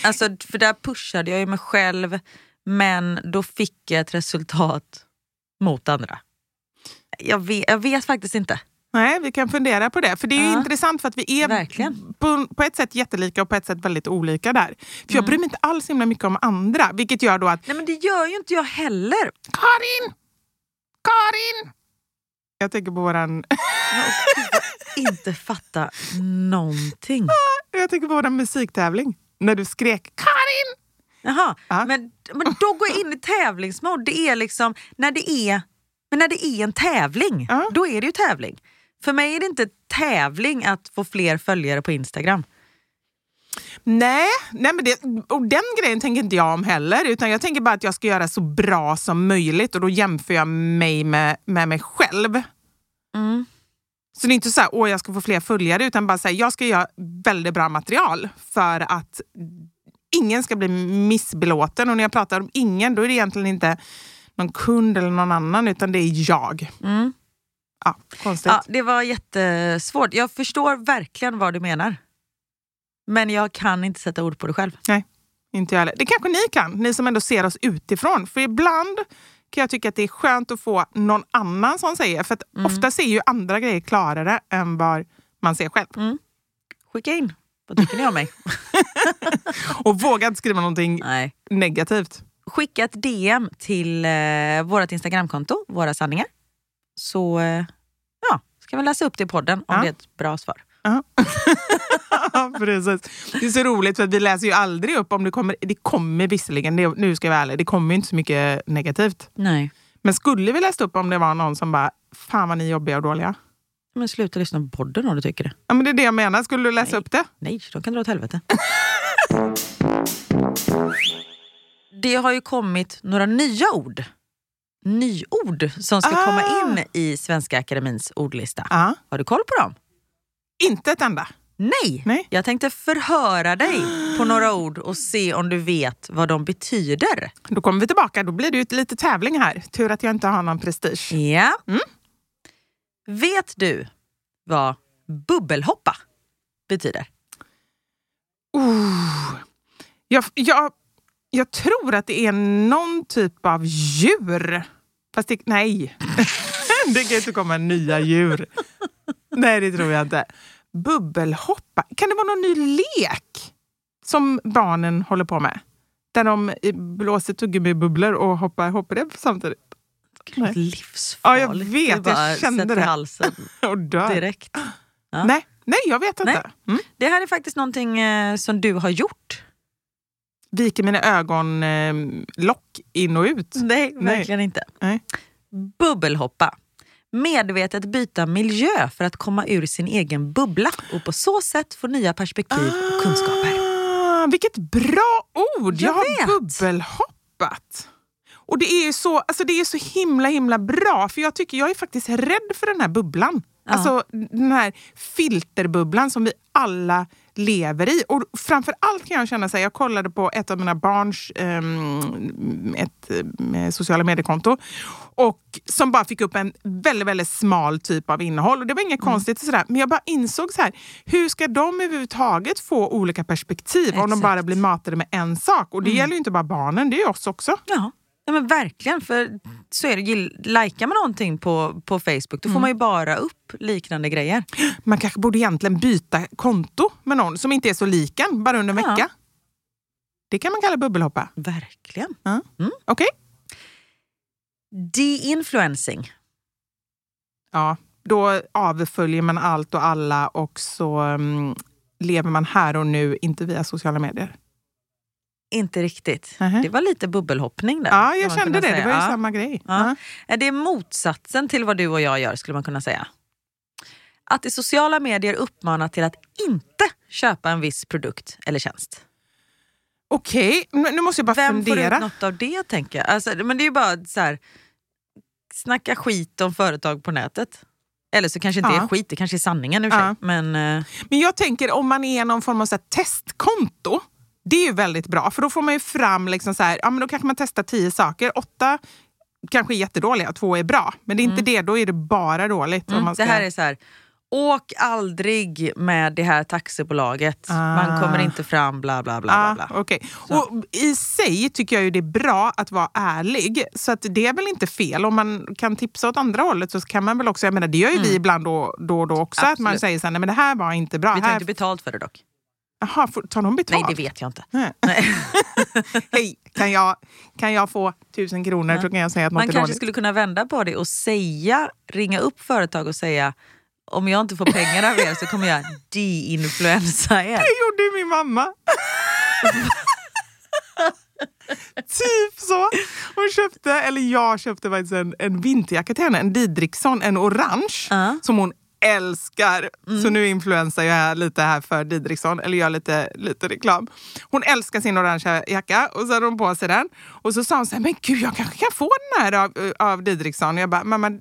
Alltså, för där pushade jag ju mig själv, men då fick jag ett resultat mot andra. Jag vet, jag vet faktiskt inte. Nej, vi kan fundera på det. För det är Ja. intressant för att vi är på, på ett sätt jättelika och på ett sätt väldigt olika där. För jag Mm. bryr mig inte alls himla mycket om andra. Vilket gör då att Nej men det gör ju inte jag heller. Karin! Karin! Jag tänker på våran, Inte fatta någonting. jag tänker på våran musiktävling. När du skrek Karin! Jaha, Ja. men, men då går jag in i tävlingsmode. Det är liksom när det är, men när det är en tävling, Ja. då är det ju tävling. För mig är det inte tävling att få fler följare på Instagram. Nej, nej men det, och den grejen tänker inte jag om heller. Utan jag tänker bara att jag ska göra så bra som möjligt och då jämför jag mig med, med mig själv. Mm. Så det är inte så här, åh jag ska få fler följare, utan bara säga jag ska göra väldigt bra material för att ingen ska bli missbelåten. Och när jag pratar om ingen, då är det egentligen inte någon kund eller någon annan, utan det är jag. Mm. Ja, konstigt. Ja, det var jättesvårt. Jag förstår verkligen vad du menar. Men jag kan inte sätta ord på det själv. Nej, inte jag heller. Det kanske ni kan, ni som ändå ser oss utifrån. För ibland kan jag tycka att det är skönt att få någon annan som säger. För att ofta ser ju andra grejer klarare än vad man ser själv. Skicka in. Vad tycker ni om mig? Och våga inte skriva någonting Nej. negativt. Skicka ett DM till eh, vårt Instagramkonto, Våra sanningar. Så eh, ja, ska vi läsa upp det i podden om Ja. det är ett bra svar. Ja, precis. Det är så roligt för vi läser ju aldrig upp om det kommer. Det kommer visserligen, det, nu ska jag vara ärlig, det kommer inte så mycket negativt. Nej. Men skulle vi läsa upp om det var någon som bara, fan vad ni är jobbiga och dåliga. Men sluta lyssna på podden om du tycker det. Ja men det är det jag menar, skulle du läsa Nej. upp det? Nej, de kan dra åt helvete. det har ju kommit några nya ord. Nyord som ska Ah. komma in i Svenska Akademins ordlista. Ja. Har du koll på dem? Inte ett enda. Nej. Nej. Jag tänkte förhöra dig på några ord och se om du vet vad de betyder. Då kommer vi tillbaka, då blir det lite tävling här. Tur att jag inte har någon prestige. Ja. Mm. Vet du vad bubbelhoppa betyder? Oh. Jag, jag, jag tror att det är någon typ av djur. Fast det, nej, det kan inte komma nya djur. Nej, det tror jag inte. Bubbelhoppa, kan det vara någon ny lek som barnen håller på med? Där de blåser tuggummi-bubblor och hoppar hoppar samtidigt. Nej. Livsfarligt. Ja, jag vet. Jag kände det. halsen Och dör. direkt. Ja. Nej, nej, jag vet inte. Nej. Mm. Det här är faktiskt någonting eh, som du har gjort. Viker mina ögon eh, lock in och ut. Nej, Nej. verkligen inte. Nej. Bubbelhoppa. Medvetet byta miljö för att komma ur sin egen bubbla och på så sätt få nya perspektiv och kunskaper. Ah, vilket bra ord! Jag, Jag har vet. bubbelhoppat. Och det är ju så, alltså det är så himla himla bra för jag tycker jag är faktiskt rädd för den här bubblan. Ja. Alltså den här filterbubblan som vi alla lever i. Och framför allt kan jag känna så här, jag kollade på ett av mina barns ehm, ett, eh, sociala mediekonto och som bara fick upp en väldigt, väldigt smal typ av innehåll. Och det var inget konstigt, och sådär. men jag bara insåg så här, hur ska de överhuvudtaget få olika perspektiv om de Exakt. bara blir matade med en sak? Och det gäller ju inte bara barnen, det är oss också. Ja. Ja, men verkligen, för så är det. Likar man någonting på, på Facebook då Mm. får man ju bara upp liknande grejer. Man kanske borde egentligen byta konto med någon som inte är så lik en, bara under en Ja. vecka. Det kan man kalla bubbelhoppa. Verkligen. Ja. Mm. Okej? De-influencing. Ja, då avföljer man allt och alla och så mm, lever man här och nu, inte via sociala medier. Inte riktigt. Nähä. Det var lite bubbelhoppning där. Ja, jag kände det. kunna Det säga. var ju Ja. samma grej. Ja. Ja. Är det motsatsen till vad du och jag gör skulle man kunna säga? Att i sociala medier uppmanar till att inte köpa en viss produkt eller tjänst. Okej, men nu måste jag bara Vem får fundera. ut något av det tänker jag? Alltså, men det är ju bara så här, snacka skit om företag på nätet. Eller så kanske inte Ja. är skit, det kanske är sanningen i och för sig. Men eh, Men jag tänker om man är någon form av så här testkonto, det är ju väldigt bra för då får man ju fram, liksom så här, ja, men då kanske man testar tio saker. Åtta kanske är jättedåliga, två är bra. Men det är inte det, då är det bara dåligt. mm, man ska... det här är så här, åk aldrig med det här taxibolaget. Man Ah. kommer inte fram, bla bla bla. Ah, bla, bla. okej. Och I sig tycker jag ju det är bra att vara ärlig. Så att det är väl inte fel. Om man kan tipsa åt andra hållet så kan man väl också, jag menar det gör ju vi ibland då, då och då också, att man Mm. Absolut. säger så här, nej men det här var inte bra. Vi tar här... inte betalt för det dock. Jaha, tar de betalt? Nej, det vet jag inte. Nej. Nej. Hej, kan jag, kan jag få tusen kronor så kan jag säga att något Man är kanske dåligt. skulle kunna vända på det och säga, ringa upp företag och säga om jag inte får pengar av er så kommer jag de-influensa er. Det gjorde min mamma. typ så. Hon köpte, eller jag köpte faktiskt en, en vinterjacka till henne, en Didriksson, en orange, Ja. som hon älskar. Så nu influensar jag här lite här för Didriksson, eller gör lite, lite reklam. Hon älskar sin orangea jacka och så hade hon på sig den. Och så sa hon så här, men gud jag kanske kan få den här av, av Didriksson. Och jag bara, mamma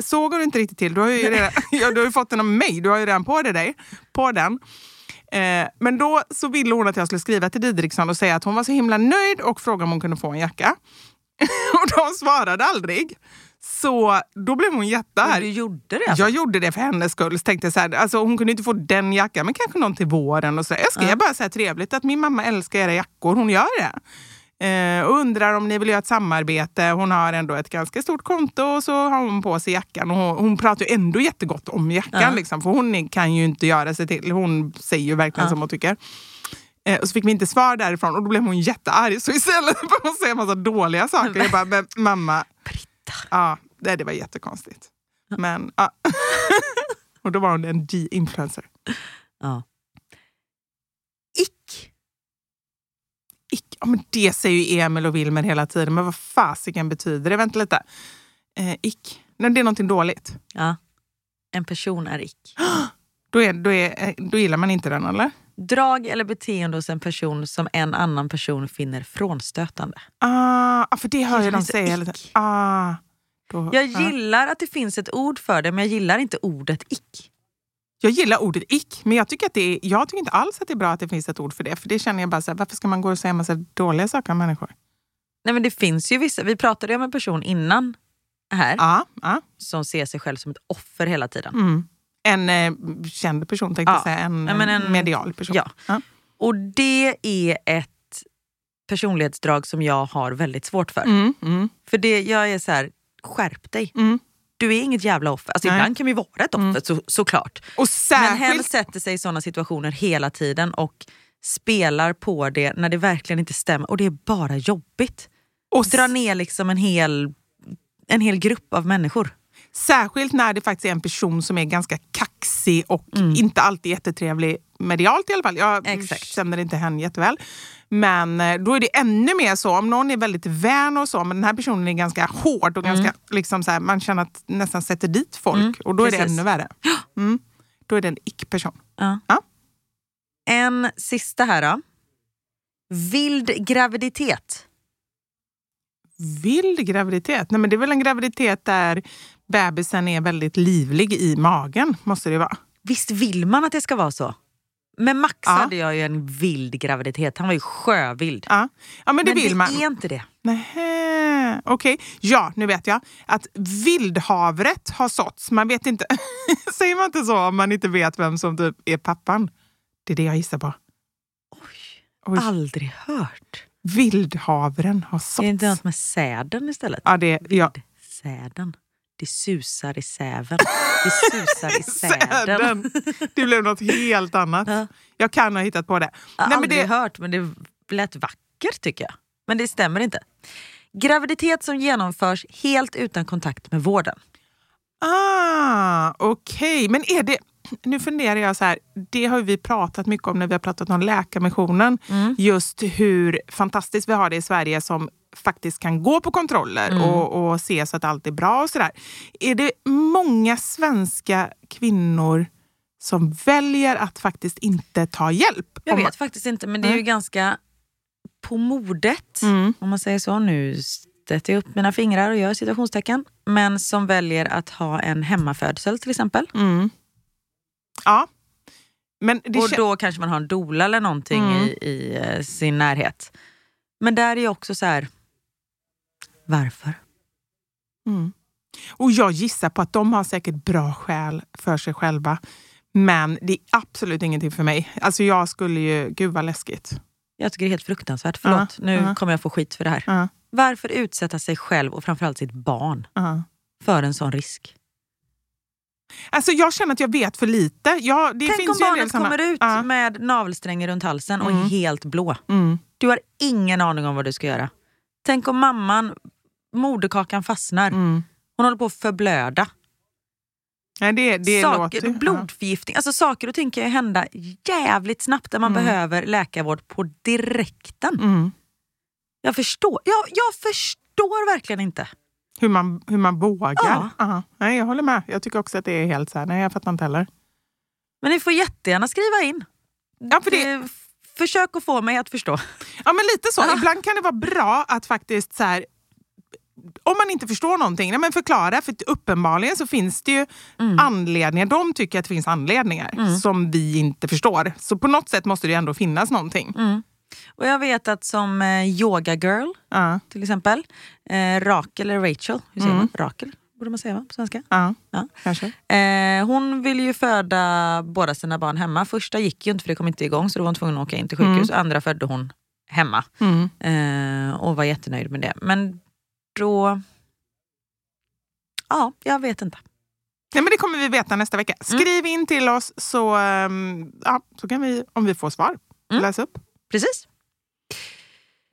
så går det inte riktigt till. Du har ju, redan, ja, du har fått den av mig, du har ju redan på dig dig på den. Eh, men då så ville hon att jag skulle skriva till Didriksson och säga att hon var så himla nöjd och fråga om hon kunde få en jacka. och de svarade aldrig. Så då blev hon jättearg. du gjorde det alltså? Jag gjorde det för hennes skull. Så tänkte jag så här, alltså hon kunde inte få den jackan, men kanske någon till våren. Och så där. Jag skrev bara så här trevligt att min mamma älskar era jackor. Hon gör det. Eh, och undrar om ni vill göra ett samarbete. Hon har ändå ett ganska stort konto och så har hon på sig jackan. Och hon, hon pratar ju ändå jättegott om jackan. Ja. Liksom, för hon kan ju inte göra sig till. Hon säger ju verkligen som hon tycker. Eh, och så fick vi inte svar därifrån och då blev hon jättearg. Så istället för att säga massa dåliga saker, jag bara, men mamma. Ja, det, det var jättekonstigt. Men, ja. och då var hon en de-influencer. Ja. Ick. Ick, ja, men det säger ju Emil och Wilmer hela tiden, men vad fasiken betyder det? Vänta lite. Eh, ick, Nej, det är någonting dåligt. Ja. En person är ick. Då, är, då, är, eh, då gillar man inte den, eller? Drag eller beteende hos en person som en annan person finner frånstötande. Ah, ah, för det hör jag dem säga ick. Ah, då, Jag ah. gillar att det finns ett ord för det men jag gillar inte ordet ick. Jag gillar ordet ick, men jag tycker, att det är, jag tycker inte alls att det är bra att det finns ett ord för det. För det känner jag bara så här, varför ska man gå och säga massa dåliga saker om människor? Nej men det finns ju vissa, vi pratade ju om en person innan här Ja, ja. som ser sig själv som ett offer hela tiden. Mm. En eh, känd person tänkte Ja. jag säga, en, Ja, en- medial person. Ja. Och det är ett personlighetsdrag som jag har väldigt svårt för. Mm, mm, För det, jag är så här, skärp dig. mm. Du är inget jävla offer. Alltså, Nej. ibland kan vi vara ett offer Mm. så, såklart. Och Men hen särskilt... sätter sig i såna situationer hela tiden och spelar på det när det verkligen inte stämmer. Och det är bara jobbigt. Och Dra ner liksom en hel, en hel grupp av människor. Särskilt när det faktiskt är en person som är ganska kaxig och inte alltid jättetrevlig medialt i alla fall. Jag Exakt. känner inte henne jätteväl. Men eh, då är det ännu mer så, om någon är väldigt vän och så, men den här personen är ganska hård och ganska, liksom så här, man känner att nästan sätter dit folk. Mm, och då är det precis. ännu värre. Mm. Då är det en ick-person. Ja. Ja. En sista här då. Vild graviditet. Vild graviditet? Nej, men det är väl en graviditet där bebisen är väldigt livlig i magen, måste det vara. Visst vill man att det ska vara så? Med Max Ja. hade jag ju en vild graviditet. Han var ju sjövild. Ja, ja men det vill det man. är inte det. Nähä, okej. Ja, nu vet jag. Att vildhavret har såtts. Man vet inte... Säger man inte så om man inte vet vem som typ är pappan? Det är det jag gissar på. Oj. Aldrig hört. Vildhavren har såtts. Är det inte något med säden istället? Ja, det, ja. Säden. Det susar i säven. Det susar i säden. Det blev något helt annat. Ja. Jag kan ha hittat på det. Jag har Nej, aldrig det hört, men det lät vackert tycker jag. Men det stämmer inte. Graviditet som genomförs helt utan kontakt med vården. Ah, okej. Men är det... Nu funderar jag så här, det har vi pratat mycket om när vi har pratat om Läkarmissionen. Mm. Just hur fantastiskt vi har det i Sverige som faktiskt kan gå på kontroller Mm. och, och se så att allt är bra och sådär. Är det många svenska kvinnor som väljer att faktiskt inte ta hjälp? Jag vet faktiskt inte, men det är ju ganska på modet, Mm. om man säger så. Nu sätter jag upp mina fingrar och gör citationstecken. Men som väljer att ha en hemmafödsel till exempel. Mm. Ja. Men och då kanske man har en doula eller någonting Mm. i, i eh, sin närhet. Men där är ju också så här, varför? Mm. Och jag gissar på att de har säkert bra skäl för sig själva. Men det är absolut ingenting för mig. Alltså jag skulle ju... Gud vad läskigt. Jag tycker det är helt fruktansvärt. Förlåt, Ja, nu ja. kommer jag få skit för det här. Ja, Varför utsätta sig själv och framförallt sitt barn för en sån risk? Alltså jag känner att jag vet för lite. Ja, det Tänk finns om barnet såna- kommer ut med navelsträngen runt halsen och Mm. helt blå. Mm. Du har ingen aning om vad du ska göra. Tänk om mamman, moderkakan fastnar. Mm. Hon håller på att förblöda. Nej, det, det saker, låter... blodförgiftning. Alltså saker och ting kan ju hända jävligt snabbt där man Mm. behöver läkarvård på direkten. Ja. Mm. Jag förstår. Jag, jag förstår verkligen inte. Hur, man, hur man vågar. Ja. Ja. Nej, jag håller med. Jag tycker också att det är helt så här. Nej, jag fattar inte heller. Men ni får jättegärna skriva in. Ja, för det, Eh, Försök att få mig att förstå. Ja, men lite så. Ja. Ibland kan det vara bra att faktiskt så här, om man inte förstår någonting, nej, men förklara. För uppenbarligen så finns det ju Mm. anledningar. De tycker att det finns anledningar som vi inte förstår. Så på något sätt måste det ju ändå finnas någonting. Mm. Och jag vet att som eh, yoga girl Ja, till exempel, eh, Rakel eller Rachel, hur säger Mm. man? Rakel borde man säga va? på svenska? ja, Ja. kanske. Eh, hon ville ju föda båda sina barn hemma. Första gick ju inte för det kom inte igång så då var hon tvungen att åka in till sjukhus. Andra födde hon hemma Mm. eh, och var jättenöjd med det. Men då... Ja, jag vet inte. Nej, men det kommer vi veta nästa vecka. Mm. Skriv in till oss så, ehm, ja, så kan vi, om vi får svar, Mm. läsa upp. Precis.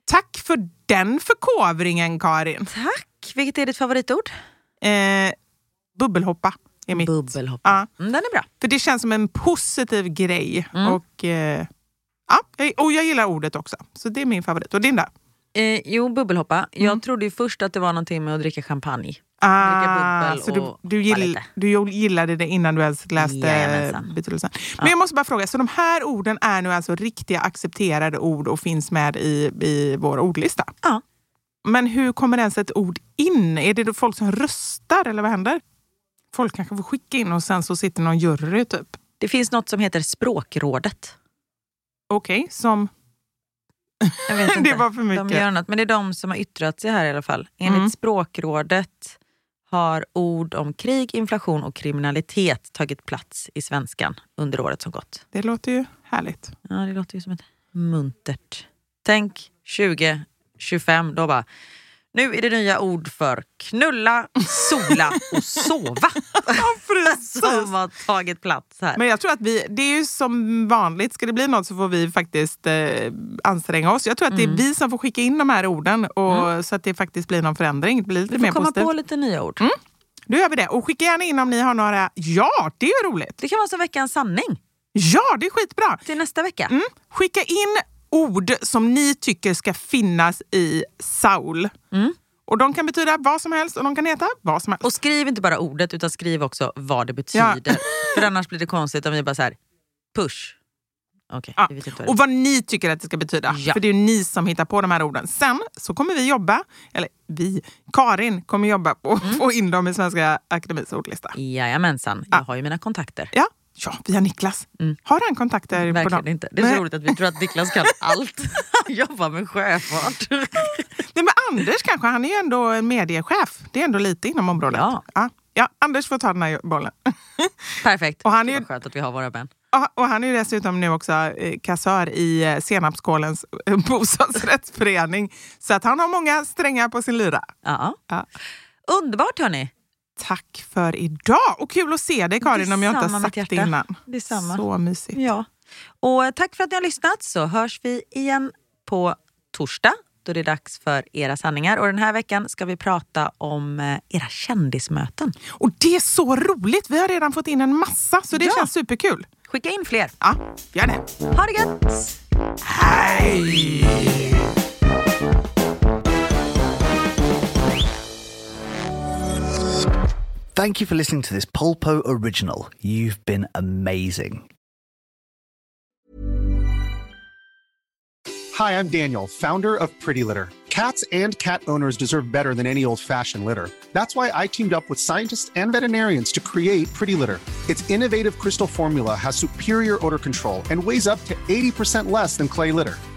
Tack för den förkovringen, Karin. Tack. Vilket är ditt favoritord? Eh, bubbelhoppa är mitt. Bubbelhoppa. Ja. Mm, den är bra. För det känns som en positiv grej. Mm. Och, eh, ja, och jag gillar ordet också. Så det är min favorit. Och din då? Eh, jo, bubbelhoppa. Jag Mm. trodde ju först att det var någonting med att dricka champagne. Ah, så du, du, gill, du gillade det innan du ens läste betydelsen. Men jag måste bara fråga, så de här orden är nu alltså riktiga accepterade ord och finns med i, i vår ordlista? Ja. Men hur kommer ens ett ord in? Är det då folk som röstar eller vad händer? Folk kanske får skicka in och sen så sitter någon jury typ. Det finns något som heter Språkrådet. Okej, som... Jag vet Det inte. var för mycket. De gör något, men det är de som har yttrat sig här i alla fall. Enligt Mm. Språkrådet har ord om krig, inflation och kriminalitet tagit plats i svenskan under året som gått. Det låter ju härligt. Ja, det låter ju som ett muntert. Tänk 2025, då bara nu är det nya ord för knulla, sola och sova. som har tagit plats här. Men jag tror att vi, det är ju som vanligt, ska det bli något så får vi faktiskt eh, anstränga oss. Jag tror att det är Mm. vi som får skicka in de här orden och, så att det faktiskt blir någon förändring. Det blir lite Vi mer får komma positivt. på lite nya ord. Då gör vi det. Och skicka gärna in om ni har några. Ja, det är roligt. Det kan vara som veckans sanning Ja, det är skitbra. till nästa vecka. Mm. Skicka in ord som ni tycker ska finnas i Saul. Mm. Och De kan betyda vad som helst och de kan heta vad som helst. Och skriv inte bara ordet utan skriv också vad det betyder. För annars blir det konstigt om vi bara så här, push. Okej, Ja. vad Och vad ni tycker att det ska betyda. Ja. För det är ju ni som hittar på de här orden. Sen så kommer vi jobba, eller vi, Karin kommer jobba på Mm. att få in dem i Svenska Akademins ordlista. Jajamensan, jag har ju mina kontakter. Ja, ja via Niklas. Har han kontakter på Mm. Verkligen dem? inte. Det är så Nej. roligt att vi tror att Niklas kan allt. Jobbar med sjöfart. Nej, men Anders kanske, han är ju ändå en mediechef. Det är ändå lite inom området. Ja. Ja. Ja, Anders får ta den här bollen. Perfekt. Och han är ju- var skönt att vi har våra män. Och han är ju dessutom nu också eh, kassör i eh, Senapskolens eh, bostadsrättsförening. Så att han har många strängar på sin lyra. Ja. Ja. Underbart hörni. Tack för idag! Och kul att se dig Karin om jag inte har sagt det innan. Detsamma. Så mysigt. Ja. Och eh, tack för att ni har lyssnat så hörs vi igen på torsdag då det är dags för era sanningar. Och den här veckan ska vi prata om eh, era kändismöten. Och det är så roligt! Vi har redan fått in en massa så det Ja. känns superkul. Skicka in fler. Ja, gör det. Ha det gött! Thank you for listening to this Polpo original. You've been amazing. Hi, I'm Daniel, founder of Pretty Litter. Cats and cat owners deserve better than any old fashioned litter. That's why I teamed up with scientists and veterinarians to create Pretty Litter. Its innovative crystal formula has superior odor control and weighs up to 80% less than clay litter.